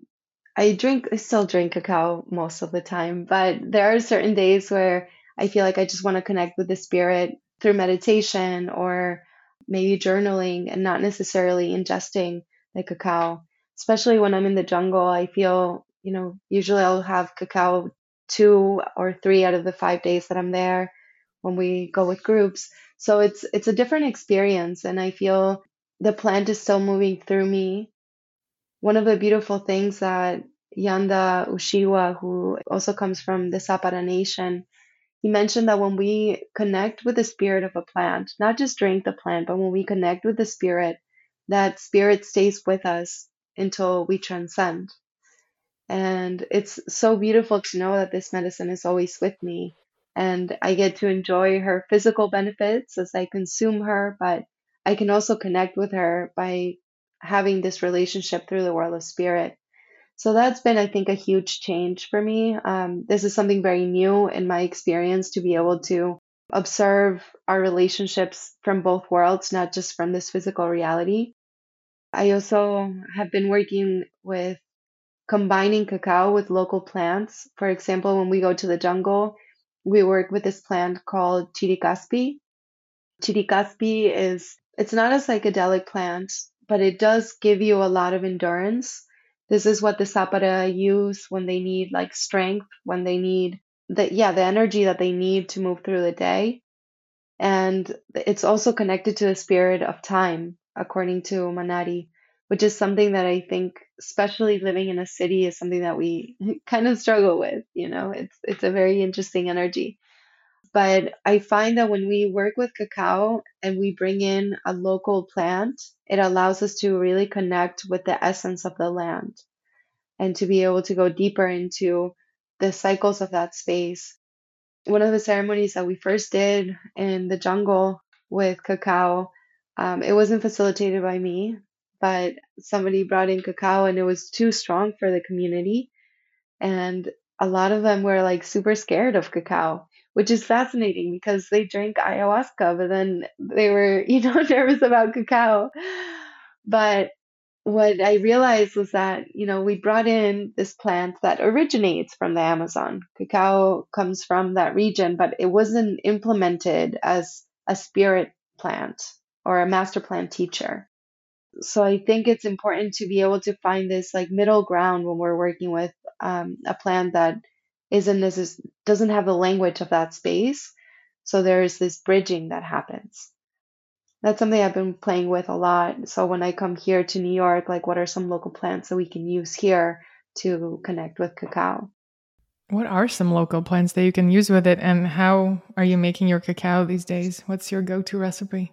I drink, I still drink cacao most of the time, but there are certain days where I feel like I just want to connect with the spirit through meditation or maybe journaling and not necessarily ingesting the cacao. Especially when I'm in the jungle, I feel you know, usually I'll have cacao two or three out of the five days that I'm there when we go with groups. So it's it's a different experience and I feel the plant is still moving through me. One of the beautiful things that Yanda Ushigua, who also comes from the Zapara Nation, he mentioned that when we connect with the spirit of a plant, not just drink the plant, but when we connect with the spirit, that spirit stays with us until we transcend. And it's so beautiful to know that this medicine is always with me. And I get to enjoy her physical benefits as I consume her, but I can also connect with her by having this relationship through the world of spirit. So that's been, I think, a huge change for me. Um, this is something very new in my experience to be able to observe our relationships from both worlds, not just from this physical reality. I also have been working with combining cacao with local plants. For example, when we go to the jungle, we work with this plant called chiricaspi. Chiricaspi is it's not a psychedelic plant, but it does give you a lot of endurance. This is what the Zapara use when they need like strength, when they need the yeah, the energy that they need to move through the day. And it's also connected to the spirit of time, according to Manari which is something that I think, especially living in a city, is something that we kind of struggle with. You know, it's it's a very interesting energy. But I find that when we work with cacao and we bring in a local plant, it allows us to really connect with the essence of the land and to be able to go deeper into the cycles of that space. One of the ceremonies that we first did in the jungle with cacao, um, it wasn't facilitated by me, but somebody brought in cacao and it was too strong for the community. And a lot of them were like super scared of cacao. Which is fascinating because they drank ayahuasca, but then they were, you know, nervous about cacao. But what I realized was that, you know, we brought in this plant that originates from the Amazon. Cacao comes from that region, but it wasn't implemented as a spirit plant or a master plant teacher. So I think it's important to be able to find this like middle ground when we're working with um, a plant that isn't necess- doesn't have the language of that space. So there's this bridging that happens. That's something I've been playing with a lot. So when I come here to New York, like what are some local plants that we can use here to connect with cacao? What are some local plants that you can use with it, and how are you making your cacao these days? What's your go to recipe?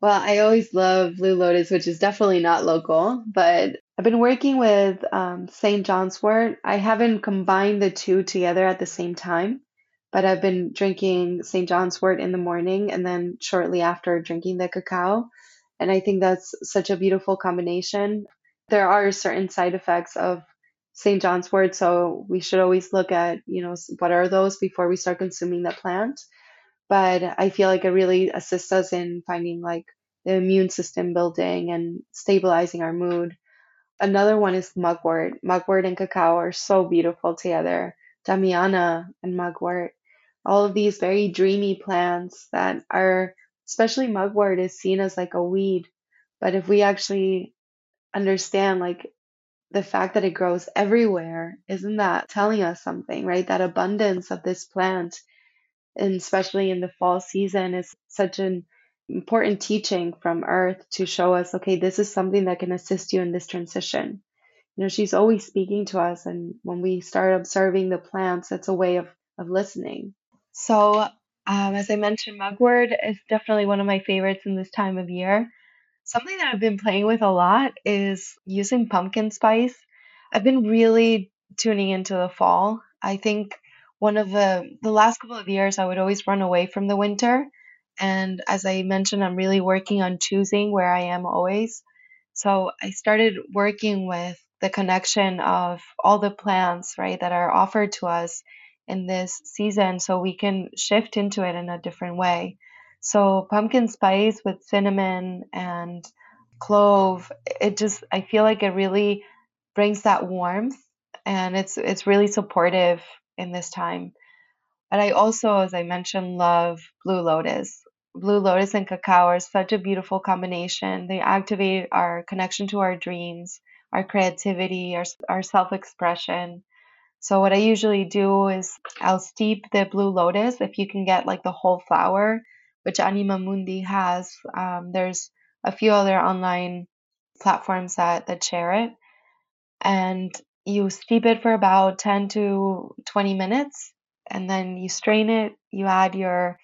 Well, I always love Blue Lotus, which is definitely not local, but I've been working with um, St. John's wort. I haven't combined the two together at the same time, but I've been drinking St. John's wort in the morning and then shortly after drinking the cacao. And I think that's such a beautiful combination. There are certain side effects of St. John's wort, so we should always look at, you know, what are those before we start consuming the plant. But I feel like it really assists us in finding like the immune system building and stabilizing our mood. Another one is mugwort. Mugwort and cacao are so beautiful together. Damiana and mugwort all of these very dreamy plants that are, especially mugwort, is seen as like a weed. But if we actually understand, like, the fact that it grows everywhere, isn't that telling us something, right? That abundance of this plant, and especially in the fall season, is such an important teaching from Earth to show us, okay, this is something that can assist you in this transition. You know, she's always speaking to us, and when we start observing the plants, it's a way of, of listening. So, um, as I mentioned, mugwort is definitely one of my favorites in this time of year. Something that I've been playing with a lot is using pumpkin spice. I've been really tuning into the fall. I think one of the the last couple of years I would always run away from the winter. And as I mentioned, I'm really working on choosing where I am always. So I started working with the connection of all the plants, right, that are offered to us in this season so we can shift into it in a different way. So pumpkin spice with cinnamon and clove, it just I feel like it really brings that warmth and it's it's really supportive in this time. But I also, as I mentioned, love blue lotus. Blue lotus and cacao are such a beautiful combination. They activate our connection to our dreams, our creativity, our, our self expression. So what I usually do is I'll steep the blue lotus if you can get like the whole flower, which Anima Mundi has. Um, there's a few other online platforms that that share it, and you steep it for about 10 to 20 minutes, and then you strain it. You add your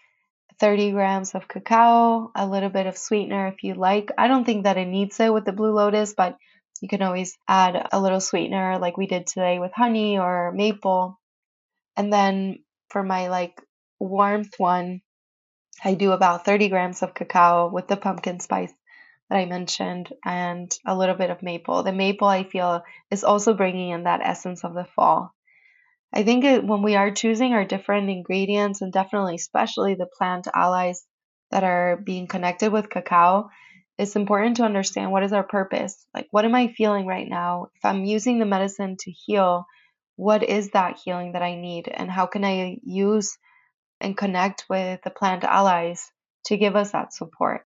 30 grams of cacao, a little bit of sweetener if you like. I don't think that it needs it with the blue lotus, but you can always add a little sweetener like we did today with honey or maple. And then for my like warmth one, I do about 30 grams of cacao with the pumpkin spice that I mentioned and a little bit of maple. The maple I feel is also bringing in that essence of the fall. I think it, when we are choosing our different ingredients and definitely especially the plant allies that are being connected with cacao, it's important to understand what is our purpose. Like, what am I feeling right now? If I'm using the medicine to heal, what is that healing that I need? And how can I use and connect with the plant allies to give us that support?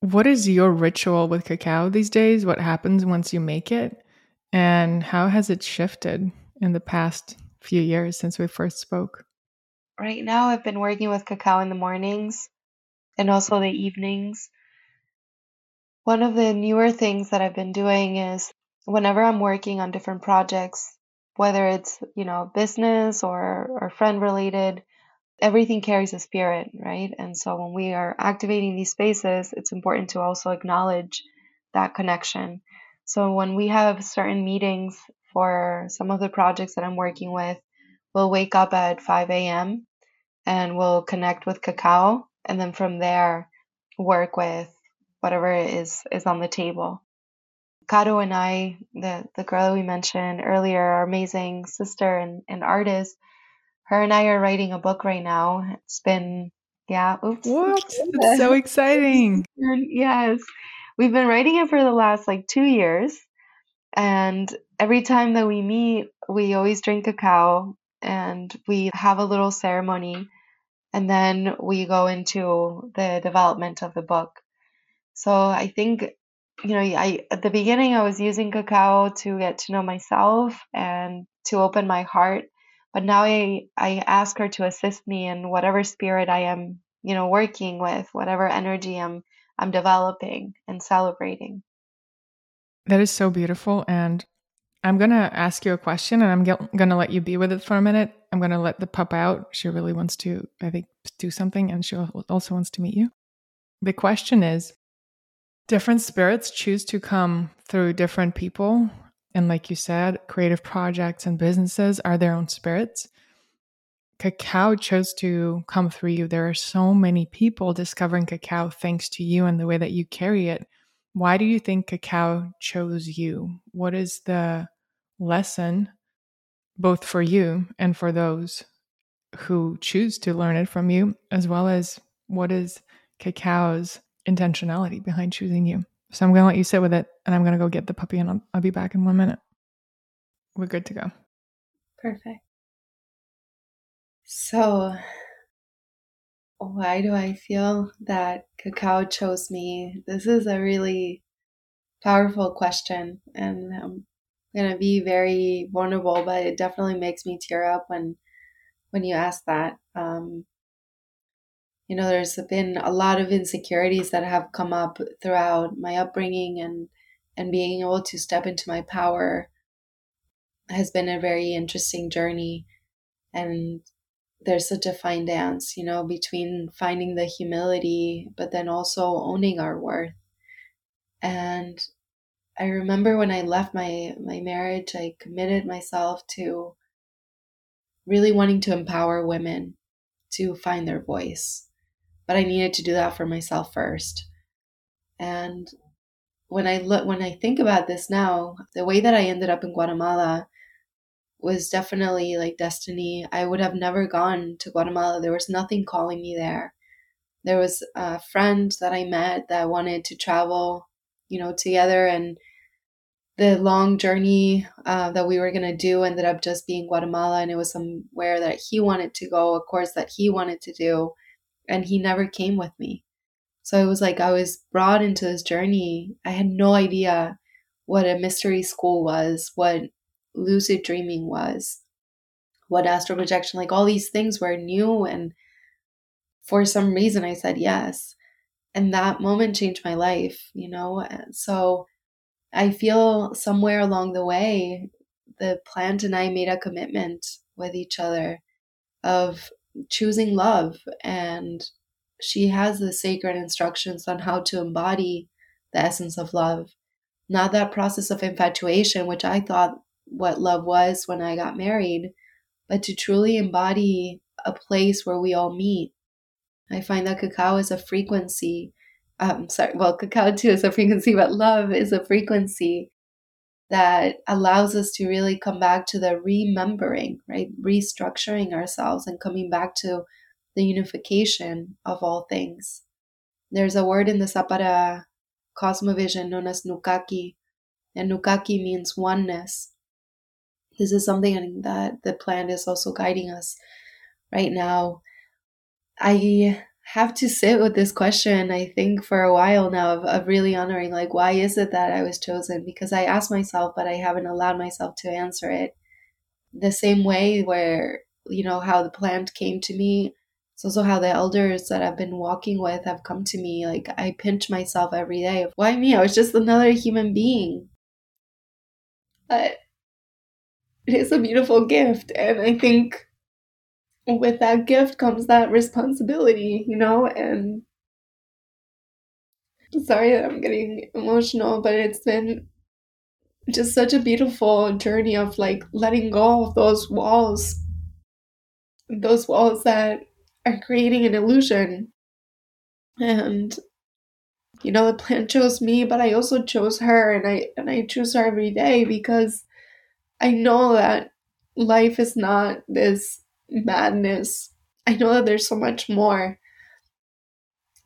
What is your ritual with cacao these days? What happens once you make it? And how has it shifted in the past few years since we first spoke? Right now, I've been working with cacao in the mornings and also the evenings. One of the newer things that I've been doing is whenever I'm working on different projects, whether it's, you know, business or, or friend related, everything carries a spirit, right? And so when we are activating these spaces, it's important to also acknowledge that connection. So when we have certain meetings for some of the projects that I'm working with, we'll wake up at 5 a.m. and we'll connect with cacao. And then from there, work with whatever is is on the table. Caro and I, the the girl we mentioned earlier, our amazing sister and, and artist, her and I are writing a book right now. It's been, yeah, oops. What? It's so exciting. yes. We've been writing it for the last like two years. And every time that we meet, we always drink cacao and we have a little ceremony. And then we go into the development of the book. So I think, you know, I at the beginning I was using cacao to get to know myself and to open my heart but now I, I ask her to assist me in whatever spirit I am, you know, working with, whatever energy I'm I'm developing and celebrating. That is so beautiful. And I'm going to ask you a question and I'm going to let you be with it for a minute. I'm going to let the pup out. She really wants to, I think, do something and she also wants to meet you. The question is different spirits choose to come through different people and like you said, creative projects and businesses are their own spirits. Cacao chose to come through you. There are so many people discovering cacao thanks to you and the way that you carry it. Why do you think cacao chose you? What is the lesson, both for you and for those who choose to learn it from you, as well as what is cacao's intentionality behind choosing you? So I'm going to let you sit with it and I'm going to go get the puppy and I'll, I'll be back in one minute. We're good to go. Perfect. So, why do I feel that cacao chose me? This is a really powerful question, and I'm gonna be very vulnerable, but it definitely makes me tear up when when you ask that. Um, you know, there's been a lot of insecurities that have come up throughout my upbringing and and being able to step into my power has been a very interesting journey and there's such a fine dance you know between finding the humility but then also owning our worth and i remember when i left my my marriage i committed myself to really wanting to empower women to find their voice but I needed to do that for myself first. And when I look when I think about this now, the way that I ended up in Guatemala was definitely like destiny. I would have never gone to Guatemala. There was nothing calling me there. There was a friend that I met that wanted to travel, you know, together and the long journey uh, that we were going to do ended up just being Guatemala and it was somewhere that he wanted to go, a course that he wanted to do and he never came with me. So it was like I was brought into this journey. I had no idea what a mystery school was, what lucid dreaming was, what astral projection, like all these things were new. And for some reason, I said yes. And that moment changed my life, you know? So I feel somewhere along the way, the plant and I made a commitment with each other of choosing love and she has the sacred instructions on how to embody the essence of love not that process of infatuation which i thought what love was when i got married but to truly embody a place where we all meet i find that cacao is a frequency um sorry well cacao too is a frequency but love is a frequency that allows us to really come back to the remembering, right? Restructuring ourselves and coming back to the unification of all things. There's a word in the Zapara cosmovision known as Nukaki, and Nukaki means oneness. This is something that the plant is also guiding us right now. I have to sit with this question, I think, for a while now of, of really honoring, like, why is it that I was chosen? Because I asked myself, but I haven't allowed myself to answer it. The same way where, you know, how the plant came to me, it's also how the elders that I've been walking with have come to me. Like, I pinch myself every day why me? I was just another human being. But it is a beautiful gift. And I think with that gift comes that responsibility, you know, and sorry that I'm getting emotional, but it's been just such a beautiful journey of like letting go of those walls, those walls that are creating an illusion. And you know, the plant chose me, but I also chose her and I and I choose her every day because I know that life is not this madness. I know that there's so much more.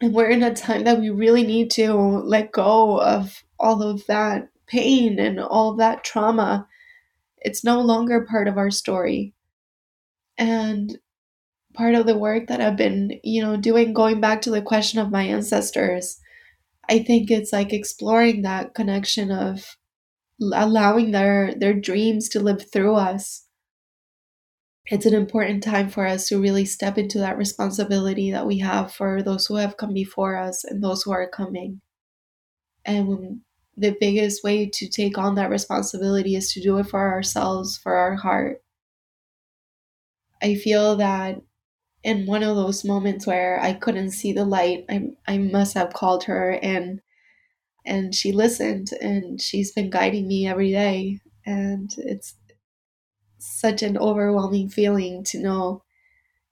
And we're in a time that we really need to let go of all of that pain and all of that trauma. It's no longer part of our story. And part of the work that I've been, you know, doing going back to the question of my ancestors, I think it's like exploring that connection of allowing their their dreams to live through us it's an important time for us to really step into that responsibility that we have for those who have come before us and those who are coming. And the biggest way to take on that responsibility is to do it for ourselves, for our heart. I feel that in one of those moments where I couldn't see the light, I, I must have called her and and she listened and she's been guiding me every day and it's such an overwhelming feeling to know,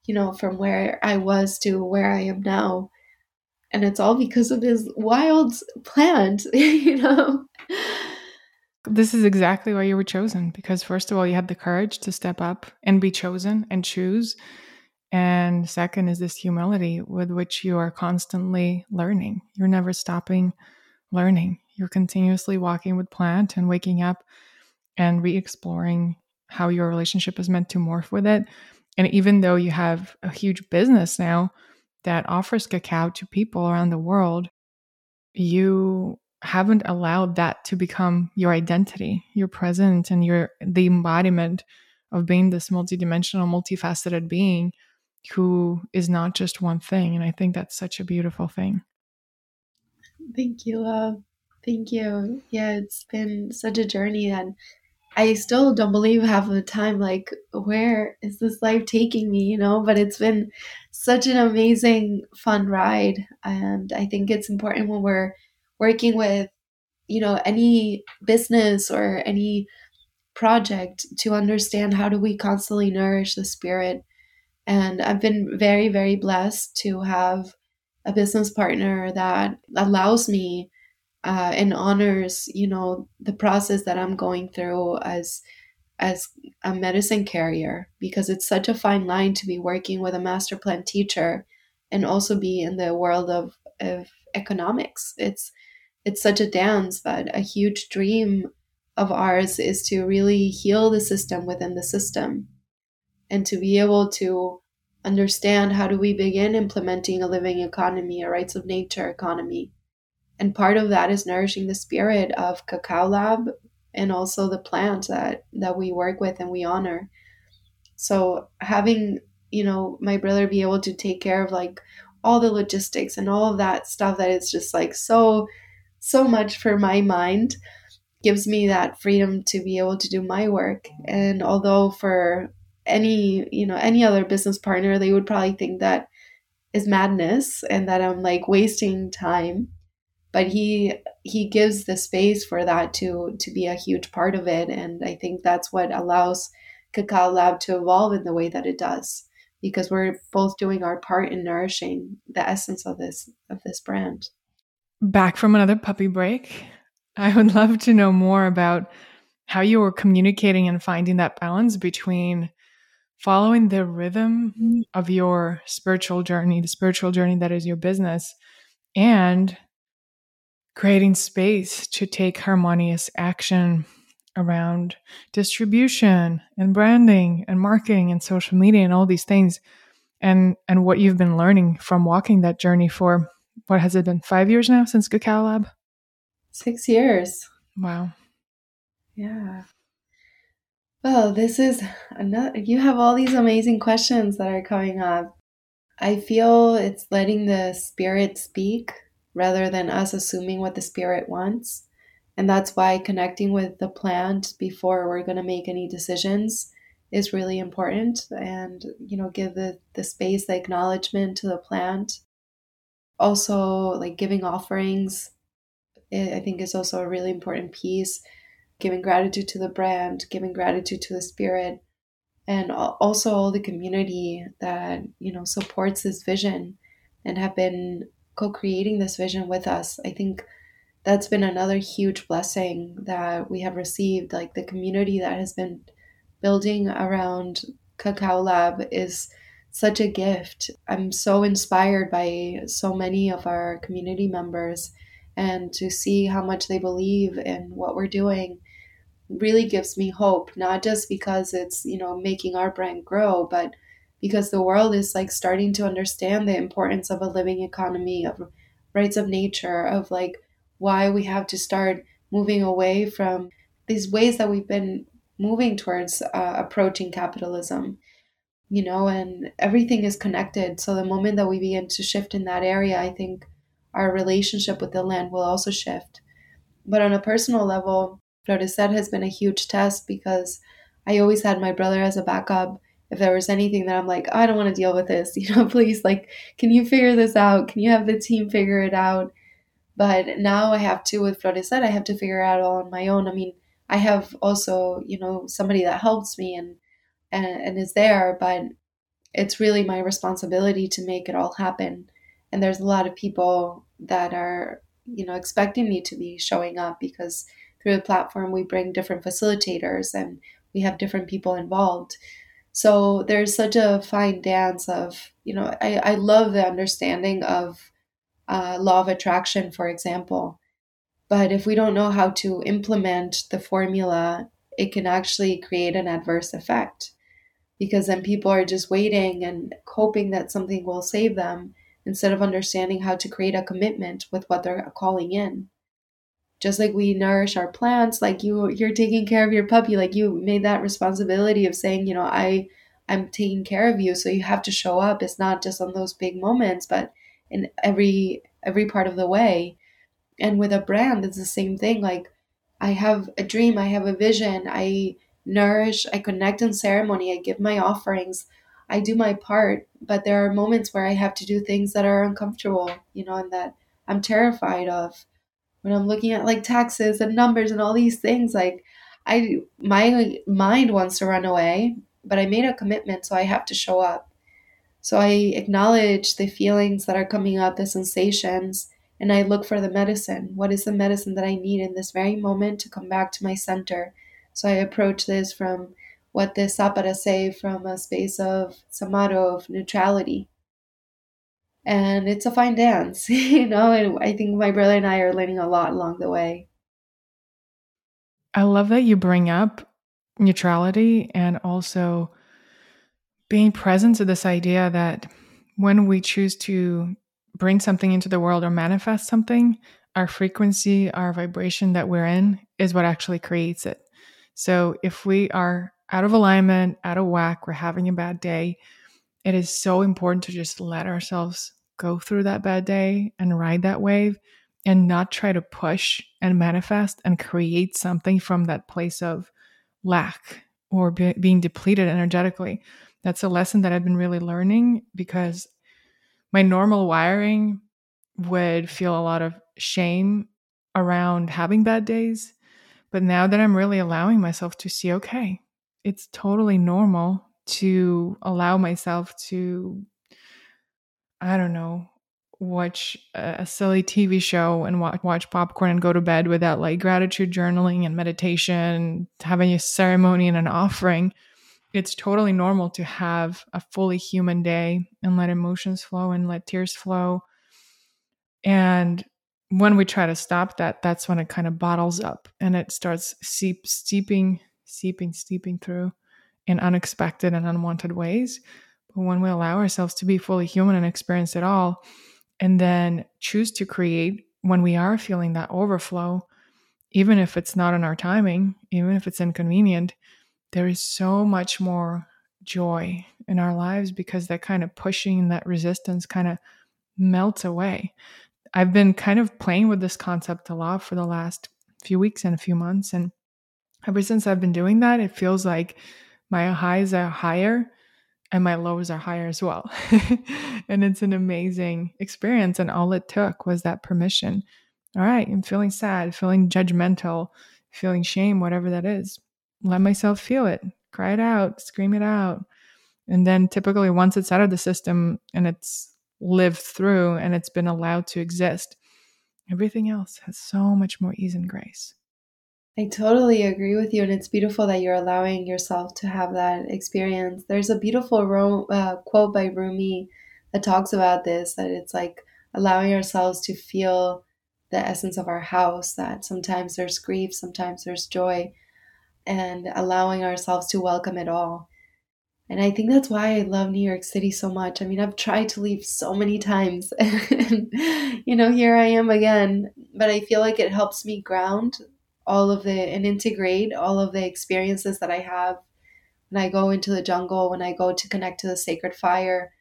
you know, from where I was to where I am now. And it's all because of this wild plant, you know. This is exactly why you were chosen because, first of all, you had the courage to step up and be chosen and choose. And second is this humility with which you are constantly learning. You're never stopping learning. You're continuously walking with plant and waking up and re exploring how your relationship is meant to morph with it. And even though you have a huge business now that offers cacao to people around the world, you haven't allowed that to become your identity, your present and your the embodiment of being this multidimensional, multifaceted being who is not just one thing. And I think that's such a beautiful thing. Thank you, love. Thank you. Yeah, it's been such a journey and I still don't believe half of the time, like, where is this life taking me, you know? But it's been such an amazing, fun ride. And I think it's important when we're working with, you know, any business or any project to understand how do we constantly nourish the spirit. And I've been very, very blessed to have a business partner that allows me uh, and honors you know the process that i'm going through as as a medicine carrier because it's such a fine line to be working with a master plant teacher and also be in the world of, of economics. It's it's such a dance but a huge dream of ours is to really heal the system within the system and to be able to understand how do we begin implementing a living economy a rights of nature economy and part of that is nourishing the spirit of Cacao Lab and also the plant that that we work with and we honor. So having you know my brother be able to take care of like all the logistics and all of that stuff that is just like so so much for my mind gives me that freedom to be able to do my work and although for any you know any other business partner they would probably think that is madness and that I'm like wasting time. But he he gives the space for that to to be a huge part of it. And i think that's what allows cacao lab to evolve in the way that it does because we're both doing our part in nourishing the essence of this of this brand. Back from another puppy break i would love to know more about how you were communicating and finding that balance between following the rhythm mm-hmm. of your spiritual journey the spiritual journey that is your business and creating space to take harmonious action around distribution and branding and marketing and social media and all these things and and what you've been learning from walking that journey for what has it been five years now since cacao lab? Six years. Wow. Yeah well this is another you have all these amazing questions that are coming up. I feel it's letting the spirit speak rather than us assuming what the spirit wants. And that's why connecting with the plant before we're going to make any decisions is really important and you know give the the space the acknowledgement to the plant. Also like giving offerings eh, i think is also a really important piece giving gratitude to the brand giving gratitude to the spirit and also all the community that you know supports this vision and have been co-creating this vision with us. I think that's been another huge blessing that we have received. Like the community that has been building around Cacao Lab is such a gift. I'm so inspired by so many of our community members and to see how much they believe in what we're doing really gives me hope not just because it's you know making our brand grow but because the world is like starting to understand the importance of a living economy of rights of nature of like why we have to start moving away from these ways that we've been moving towards uh, approaching capitalism you know and everything is connected. So the moment that we begin to shift in that area i think our relationship with the land will also shift. But on a personal level Florecer has been a huge test because I always had my brother as a backup. If there was anything that I'm like, oh, I don't want to deal with this, you know, please, like, can you figure this out? Can you have the team figure it out? But now I have to, with Florecer, I have to figure it out all on my own. I mean, I have also, you know, somebody that helps me and, and, and is there, but it's really my responsibility to make it all happen. And there's a lot of people that are, you know, expecting me to be showing up because through the platform, we bring different facilitators and we have different people involved. So there's such a fine dance of, you know, I, I love the understanding of uh, law of attraction, for example. But if we don't know how to implement the formula, it can actually create an adverse effect because then people are just waiting and hoping that something will save them instead of understanding how to create a commitment with what they're calling in just like we nourish our plants like you you're taking care of your puppy like you made that responsibility of saying you know i i'm taking care of you. So you have to show up. It's not just on those big moments but in every every part of the way. And with a brand it's the same thing like i have a dream i have a vision i nourish i connect in ceremony i give my offerings i do my part but there are moments where i have to do things that are uncomfortable you know and that i'm terrified of when I'm looking at like taxes and numbers and all these things, like I my mind wants to run away, but I made a commitment, so I have to show up. So I acknowledge the feelings that are coming up, the sensations, and I look for the medicine. What is the medicine that I need in this very moment to come back to my center? So I approach this from what the Sapara say from a space of samadhi, of neutrality and it's a fine dance, you know. And I think my brother and I are learning a lot along the way. I love that you bring up neutrality and also being present to this idea that when we choose to bring something into the world or manifest something, our frequency, our vibration that we're in is what actually creates it. So if we are out of alignment, out of whack, we're having a bad day, it is so important to just let ourselves go through that bad day and ride that wave and not try to push and manifest and create something from that place of lack or be, being depleted energetically. That's a lesson that I've been really learning because my normal wiring would feel a lot of shame around having bad days. But now that I'm really allowing myself to see, okay, it's totally normal to allow myself to I don't know, watch a silly TV show and watch, watch popcorn and go to bed without like gratitude journaling and meditation, having a ceremony and an offering. It's totally normal to have a fully human day and let emotions flow and let tears flow. And when we try to stop that, that's when it kind of bottles up and it starts seep, steeping, seeping, steeping through in unexpected and unwanted ways. When we allow ourselves to be fully human and experience it all, and then choose to create when we are feeling that overflow, even if it's not in our timing, even if it's inconvenient, there is so much more joy in our lives because that kind of pushing that resistance kind of melts away. I've been kind of playing with this concept a lot for the last few weeks and a few months. And ever since I've been doing that, it feels like my highs are higher and my lows are higher as well. and it's an amazing experience. And all it took was that permission. All right, I'm feeling sad, feeling judgmental, feeling shame, whatever that is. Let myself feel it, cry it out, scream it out. And then typically, once it's out of the system and it's lived through and it's been allowed to exist, everything else has so much more ease and grace. I totally agree with you, and it's beautiful that you're allowing yourself to have that experience. There's a beautiful ro- uh, quote by Rumi that talks about this that it's like allowing ourselves to feel the essence of our house, that sometimes there's grief, sometimes there's joy, and allowing ourselves to welcome it all. And I think that's why I love New York City so much. I mean, I've tried to leave so many times. and, you know, here I am again. But I feel like it helps me ground all of the and integrate all of the experiences that I have when I go into the jungle, when I go to connect to the sacred fire.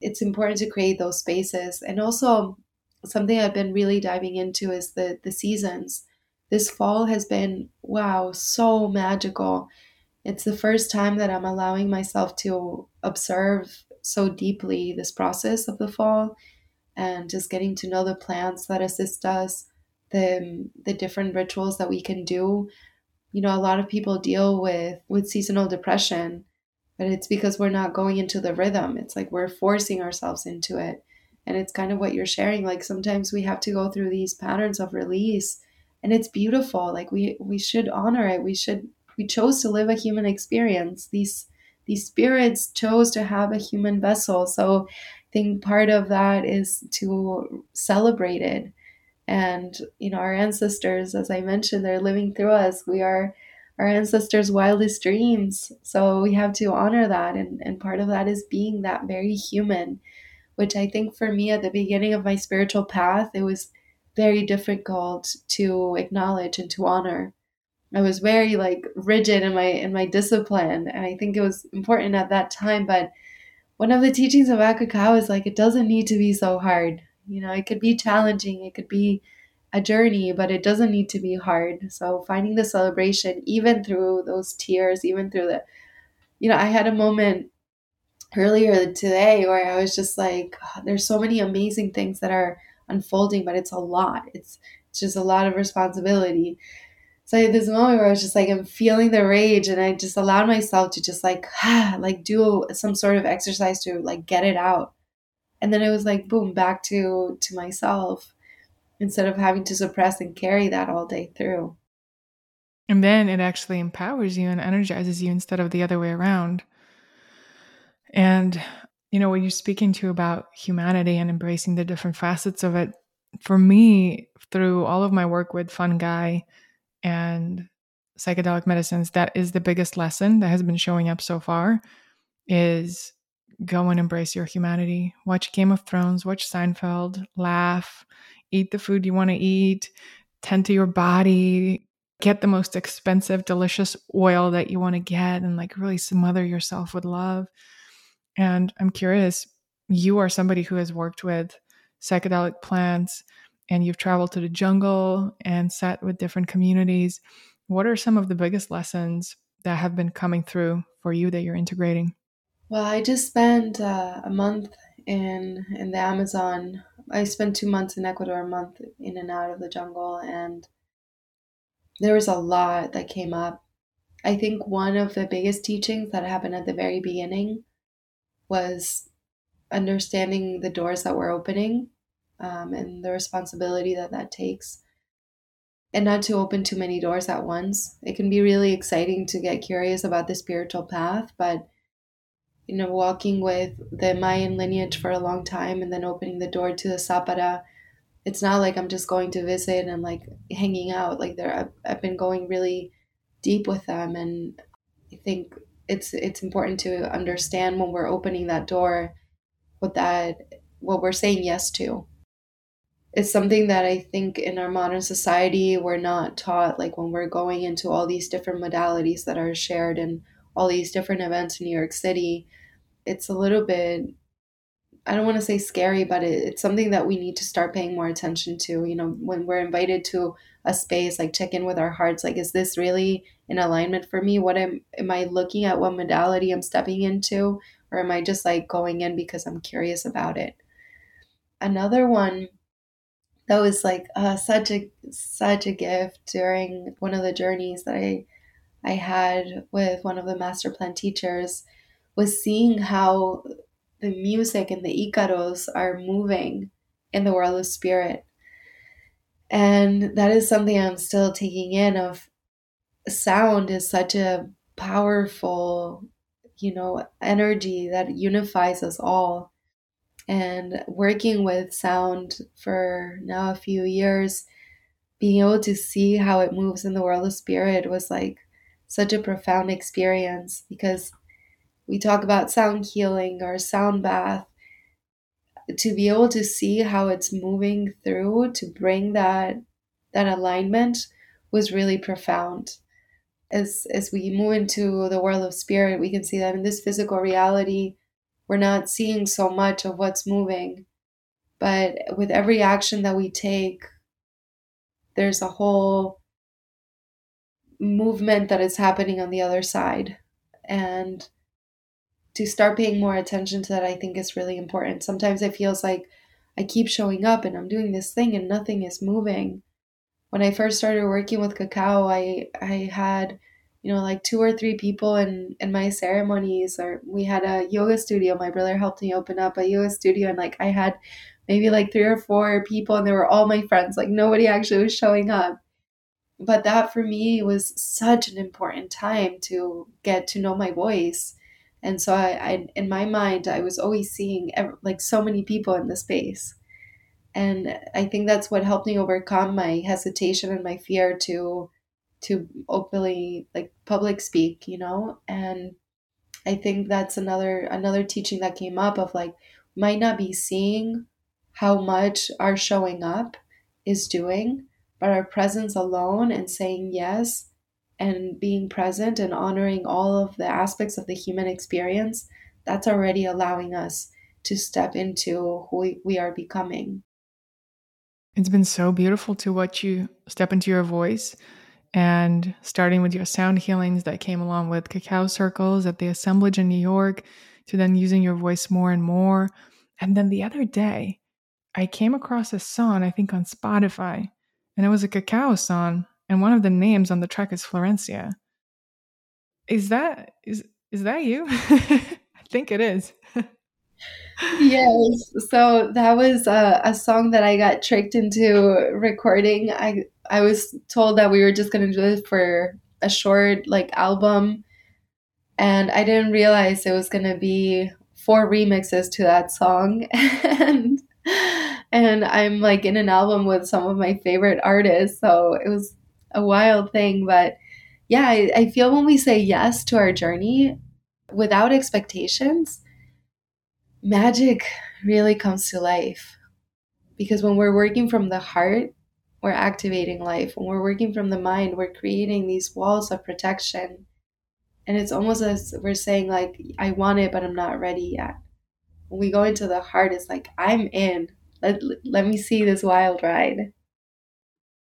It's important to create those spaces. And also, something I've been really diving into is the the seasons. This fall has been wow, so magical it's the first time that I'm allowing myself to observe so deeply this process of the fall and just getting to know the plants that assist us, the the different rituals that we can do. You know, a lot of people deal with with seasonal depression, but it's because we're not going into the rhythm. It's like we're forcing ourselves into it. And it's kind of what you're sharing. Like sometimes we have to go through these patterns of release and it's beautiful. Like we we should honor it. We should we chose to live a human experience. These these spirits chose to have a human vessel. So I think part of that is to celebrate it. And you know, our ancestors, as I mentioned, they're living through us. We are our ancestors' wildest dreams. So we have to honor that. And, and part of that is being that very human, which I think for me at the beginning of my spiritual path, it was very difficult to acknowledge and to honor. I was very like rigid in my in my discipline, and I think it was important at that time. But one of the teachings of Akakao is like it doesn't need to be so hard. You know, it could be challenging, it could be a journey, but it doesn't need to be hard. So finding the celebration, even through those tears, even through the, you know, I had a moment earlier today where I was just like, oh, there's so many amazing things that are unfolding, but it's a lot. It's it's just a lot of responsibility so I had this moment where I was just like, I'm feeling the rage, and I just allowed myself to just like, like do some sort of exercise to like get it out, and then it was like, boom, back to to myself, instead of having to suppress and carry that all day through. And then it actually empowers you and energizes you instead of the other way around. And you know, what you're speaking to about humanity and embracing the different facets of it, for me, through all of my work with fungi and psychedelic medicines that is the biggest lesson that has been showing up so far is go and embrace your humanity watch game of thrones watch seinfeld laugh eat the food you want to eat tend to your body get the most expensive delicious oil that you want to get and like really smother yourself with love and i'm curious you are somebody who has worked with psychedelic plants and you've traveled to the jungle and sat with different communities. What are some of the biggest lessons that have been coming through for you that you're integrating? Well, I just spent uh, a month in in the Amazon. I spent two months in Ecuador, a month in and out of the jungle, and there was a lot that came up. I think one of the biggest teachings that happened at the very beginning was understanding the doors that were opening um, and the responsibility that that takes. And not to open too many doors at once. It can be really exciting to get curious about the spiritual path, but you know, walking with the Mayan lineage for a long time and then opening the door to the Sapara, it's not like I'm just going to visit and like hanging out. Like there, I've, I've been going really deep with them, and I think it's it's important to understand when we're opening that door, what that what we're saying yes to it's something that I think in our modern society we're not taught like when we're going into all these different modalities that are shared and all these different events in New York City. It's a little bit I don't want to say scary, but it, it's something that we need to start paying more attention to. You know, when we're invited to a space, like check in with our hearts. Like, is this really in alignment for me? What am am I looking at? What modality I'm stepping into, or am I just like going in because I'm curious about it? Another one that was like uh, such a such a gift during one of the journeys that I I had with one of the master plant teachers was seeing how the music and the Icaros are moving in the world of spirit. And that is something I'm still taking in of sound is such a powerful, you know, energy that unifies us all. And working with sound for now a few years, being able to see how it moves in the world of spirit was like such a profound experience because we talk about sound healing or sound bath to be able to see how it's moving through to bring that that alignment was really profound. As as we move into the world of spirit we can see that in this physical reality we're not seeing so much of what's moving. But with every action that we take there's a whole movement that is happening on the other side. And to start paying more attention to that i think is really important. Sometimes it feels like i keep showing up and i'm doing this thing and nothing is moving. When i first started working with cacao i i had you know like two or three people in in my ceremonies or we had a yoga studio. My brother helped me open up a yoga studio and like i had maybe like three or four people and they were all my friends. Like nobody actually was showing up. But that for me was such an important time to get to know my voice and so I, I in my mind i was always seeing like so many people in the space. And i think that's what helped me overcome my hesitation and my fear to to openly like public speak you know? And i think that's another another teaching that came up of like might not be seeing how much our showing up is doing but our presence alone and saying yes and being present and honoring all of the aspects of the human experience, that's already allowing us to step into who we, are becoming. It's been so beautiful to watch you step into your voice and starting with your sound healings that came along with cacao circles at the assemblage in New York to then using your voice more and more. And then the other day, I came across a song, I think on Spotify, and it was a cacao song and one of the names on the track is Florencia. Is that is is that you? I think it is. yes. So that was a, a, song that I got tricked into recording. I I was told that we were just gonna do it for a short like album, and I didn't realize it was gonna be four remixes to that song, and and I'm like in an album with some of my favorite artists. So it was a wild thing. But yeah, I, I feel when we say yes to our journey without expectations, magic really comes to life. Because when we're working from the heart, we're activating life. When we're working from the mind, we're creating these walls of protection. And it's almost as we're saying, like, I want it, but I'm not ready yet. When we go into the heart, it's like, I'm in. Let, let me see this wild ride.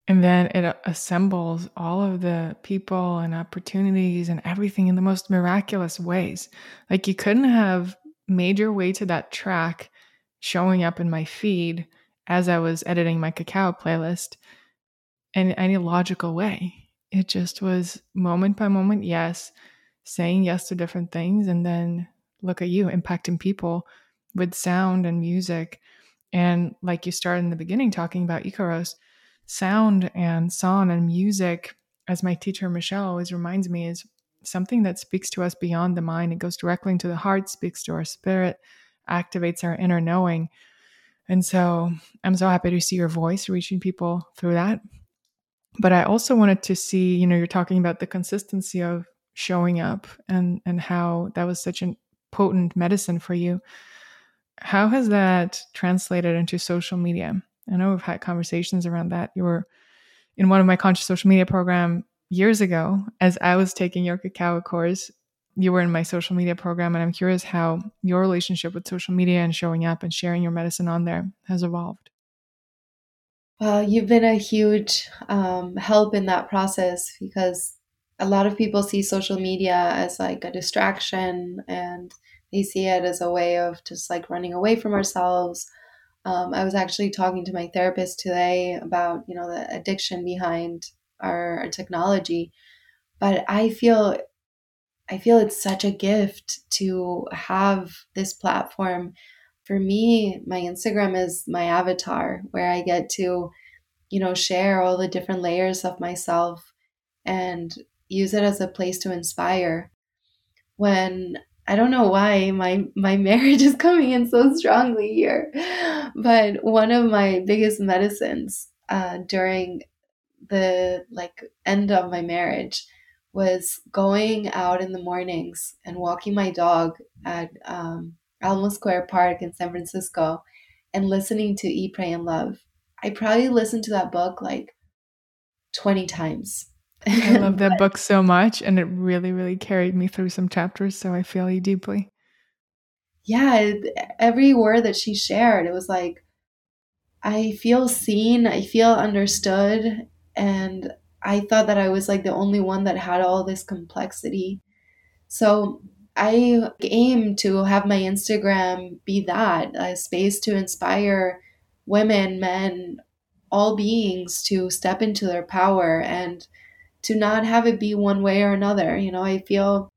And then it assembles all of the people and opportunities and everything in the most miraculous ways. Like you couldn't have made your way to that track showing up in my feed as I was editing my cacao playlist in any logical way. It just was moment by moment, yes, saying yes to different things. And then look at you impacting people with sound and music. And like you started in the beginning talking about Icaros, sound and song and music, as my teacher Michelle always reminds me, is something that speaks to us beyond the mind. It goes directly into the heart, speaks to our spirit, activates our inner knowing. And so I'm so happy to see your voice reaching people through that. But I also wanted to see, you know, you're talking about the consistency of showing up and and how that was such a potent medicine for you. How has that translated into social media? I know we've had conversations around that. You were in one of my conscious social media program years ago as I was taking your cacao course. You were in my social media program, and I'm curious how your relationship with social media and showing up and sharing your medicine on there has evolved. Well, you've been a huge um, help in that process because a lot of people see social media as like a distraction and they see it as a way of just like running away from ourselves um, I was actually talking to my therapist today about you know the addiction behind our, our technology, but I feel I feel it's such a gift to have this platform. For me, my Instagram is my avatar where I get to, you know, share all the different layers of myself. And use it as a place to inspire. When I don't know why my my marriage is coming in so strongly here, but one of my biggest medicines uh, during the like end of my marriage was going out in the mornings and walking my dog at um, Alamo Square Park in San Francisco and listening to Eat, Pray, and Love. I probably listened to that book like 20 times. I love that book so much, and it really, really carried me through some chapters. So I feel you deeply. Yeah, every word that she shared, it was like, I feel seen, I feel understood, and I thought that I was like the only one that had all this complexity. So I aim to have my Instagram be that a space to inspire women, men, all beings to step into their power and to not have it be one way or another. You know, I feel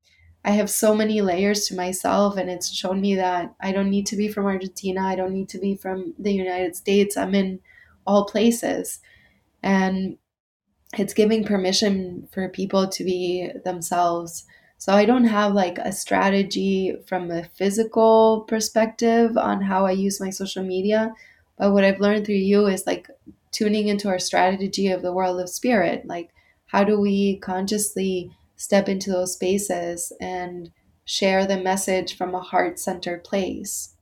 I have so many layers to myself, and it's shown me that I don't need to be from Argentina. I don't need to be from the United States. I'm in all places. And it's giving permission for people to be themselves. So I don't have like a strategy from a physical perspective on how I use my social media. But what I've learned through you is like tuning into our strategy of the world of spirit. Like, how do we consciously step into those spaces and share the message from a heart centered place?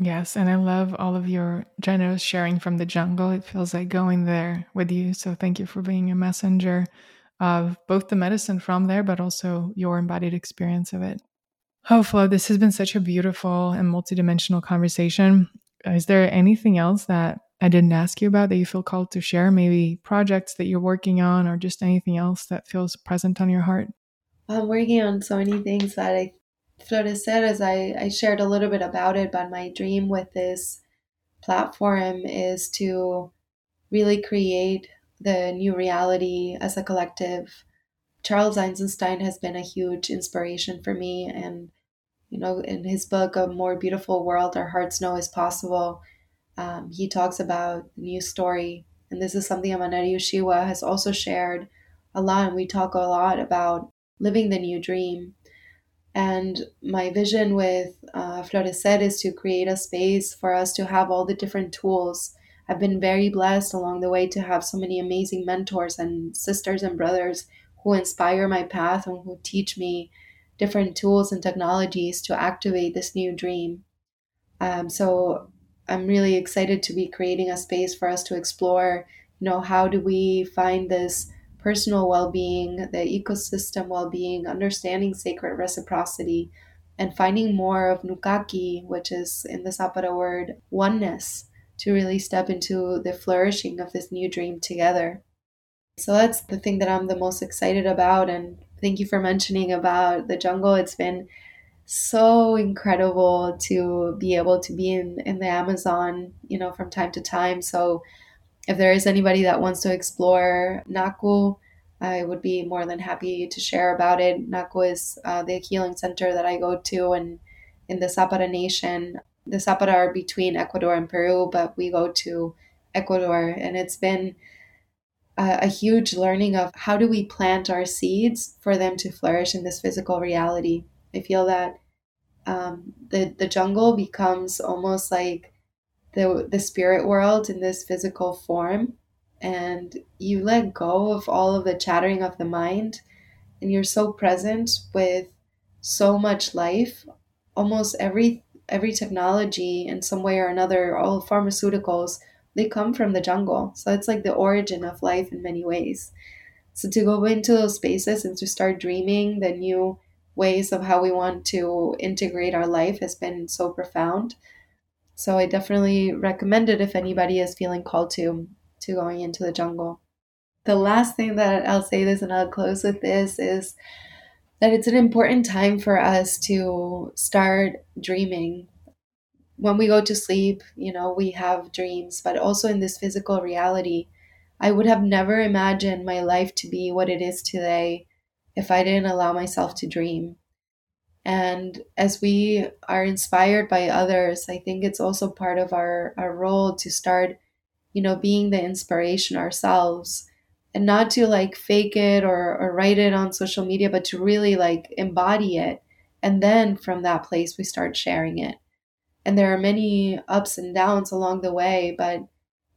Yes, and I love all of your generous sharing from the jungle. It feels like going there with you. So thank you for being a messenger of both the medicine from there, but also your embodied experience of it. Oh, Flo, this has been such a beautiful and multidimensional conversation. Is there anything else that I didn't ask you about that you feel called to share? Maybe projects that you're working on or just anything else that feels present on your heart? I'm working on so many things that I Florecer, as I, I shared a little bit about it, but my dream with this platform is to really create the new reality as a collective. Charles Eisenstein has been a huge inspiration for me. And, you know, in his book, A More Beautiful World Our Hearts Know Is Possible, um, he talks about the new story. And this is something Manari Ushigua has also shared a lot. And we talk a lot about living the new dream and my vision with uh, Florecer is to create a space for us to have all the different tools. I've been very blessed along the way to have so many amazing mentors and sisters and brothers who inspire my path and who teach me different tools and technologies to activate this new dream. Um, so I'm really excited to be creating a space for us to explore, you know, how do we find this personal well being, the ecosystem well being, understanding sacred reciprocity, and finding more of Nukaki, which is in the Sapara word oneness, to really step into the flourishing of this new dream together. So that's the thing that I'm the most excited about. And thank you for mentioning about the jungle. It's been so incredible to be able to be in, in the Amazon, you know, from time to time. So if there is anybody that wants to explore Naku, I would be more than happy to share about it. Naku is uh, the healing center that I go to, and in the Sapara Nation. The Sapara are between Ecuador and Peru, but we go to Ecuador, and it's been a, a huge learning of how do we plant our seeds for them to flourish in this physical reality. I feel that um, the the jungle becomes almost like the the spirit world in this physical form. And you let go of all of the chattering of the mind. And you're so present with so much life. Almost every every technology in some way or another all pharmaceuticals they come from the jungle. So it's like the origin of life in many ways. So to go into those spaces and to start dreaming the new ways of how we want to integrate our life has been so profound so I definitely recommend it if anybody is feeling called to to going into the jungle. The last thing that I'll say this and I'll close with this is that it's an important time for us to start dreaming. When we go to sleep, you know, we have dreams, but also in this physical reality. I would have never imagined my life to be what it is today if I didn't allow myself to dream. And as we are inspired by others, I think it's also part of our, our role to start, you know, being the inspiration ourselves and not to like fake it or, or write it on social media, but to really like embody it. And then from that place, we start sharing it. And there are many ups and downs along the way, but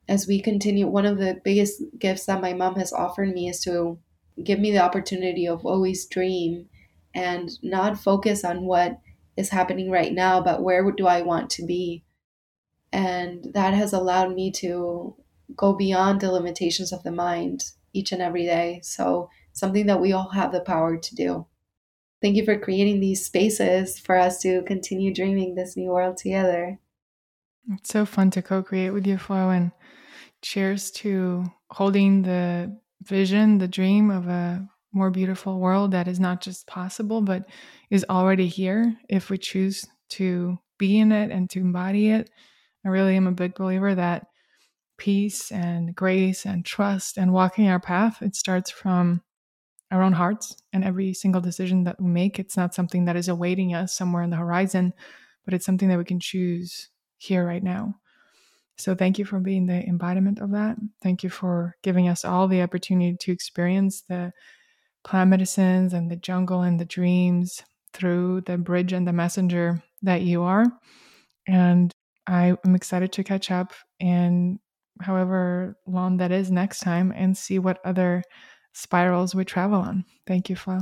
as we continue, one of the biggest gifts that my mom has offered me is to give me the opportunity of always dream and not focus on what is happening right now, but where do I want to be? And that has allowed me to go beyond the limitations of the mind each and every day. So, something that we all have the power to do. Thank you for creating these spaces for us to continue dreaming this new world together. It's so fun to co create with you, Flo, and cheers to holding the vision, the dream of a more beautiful world that is not just possible, but is already here if we choose to be in it and to embody it. I really am a big believer that peace and grace and trust and walking our path, it starts from our own hearts and every single decision that we make. It's not something that is awaiting us somewhere on the horizon, but it's something that we can choose here right now. So thank you for being the embodiment of that. Thank you for giving us all the opportunity to experience the plant medicines and the jungle and the dreams through the bridge and the messenger that you are. And I am excited to catch up and however long that is next time and see what other spirals we travel on. Thank you, Flo.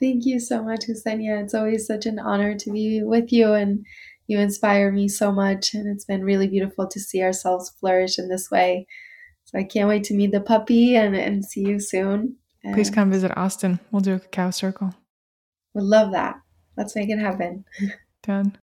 Thank you so much, Ksenia. It's always such an honor to be with you, and you inspire me so much. And it's been really beautiful to see ourselves flourish in this way. So I can't wait to meet the puppy and, and see you soon. And Please come visit Austin. We'll do a cacao circle. Would love that. Let's make it happen. Done.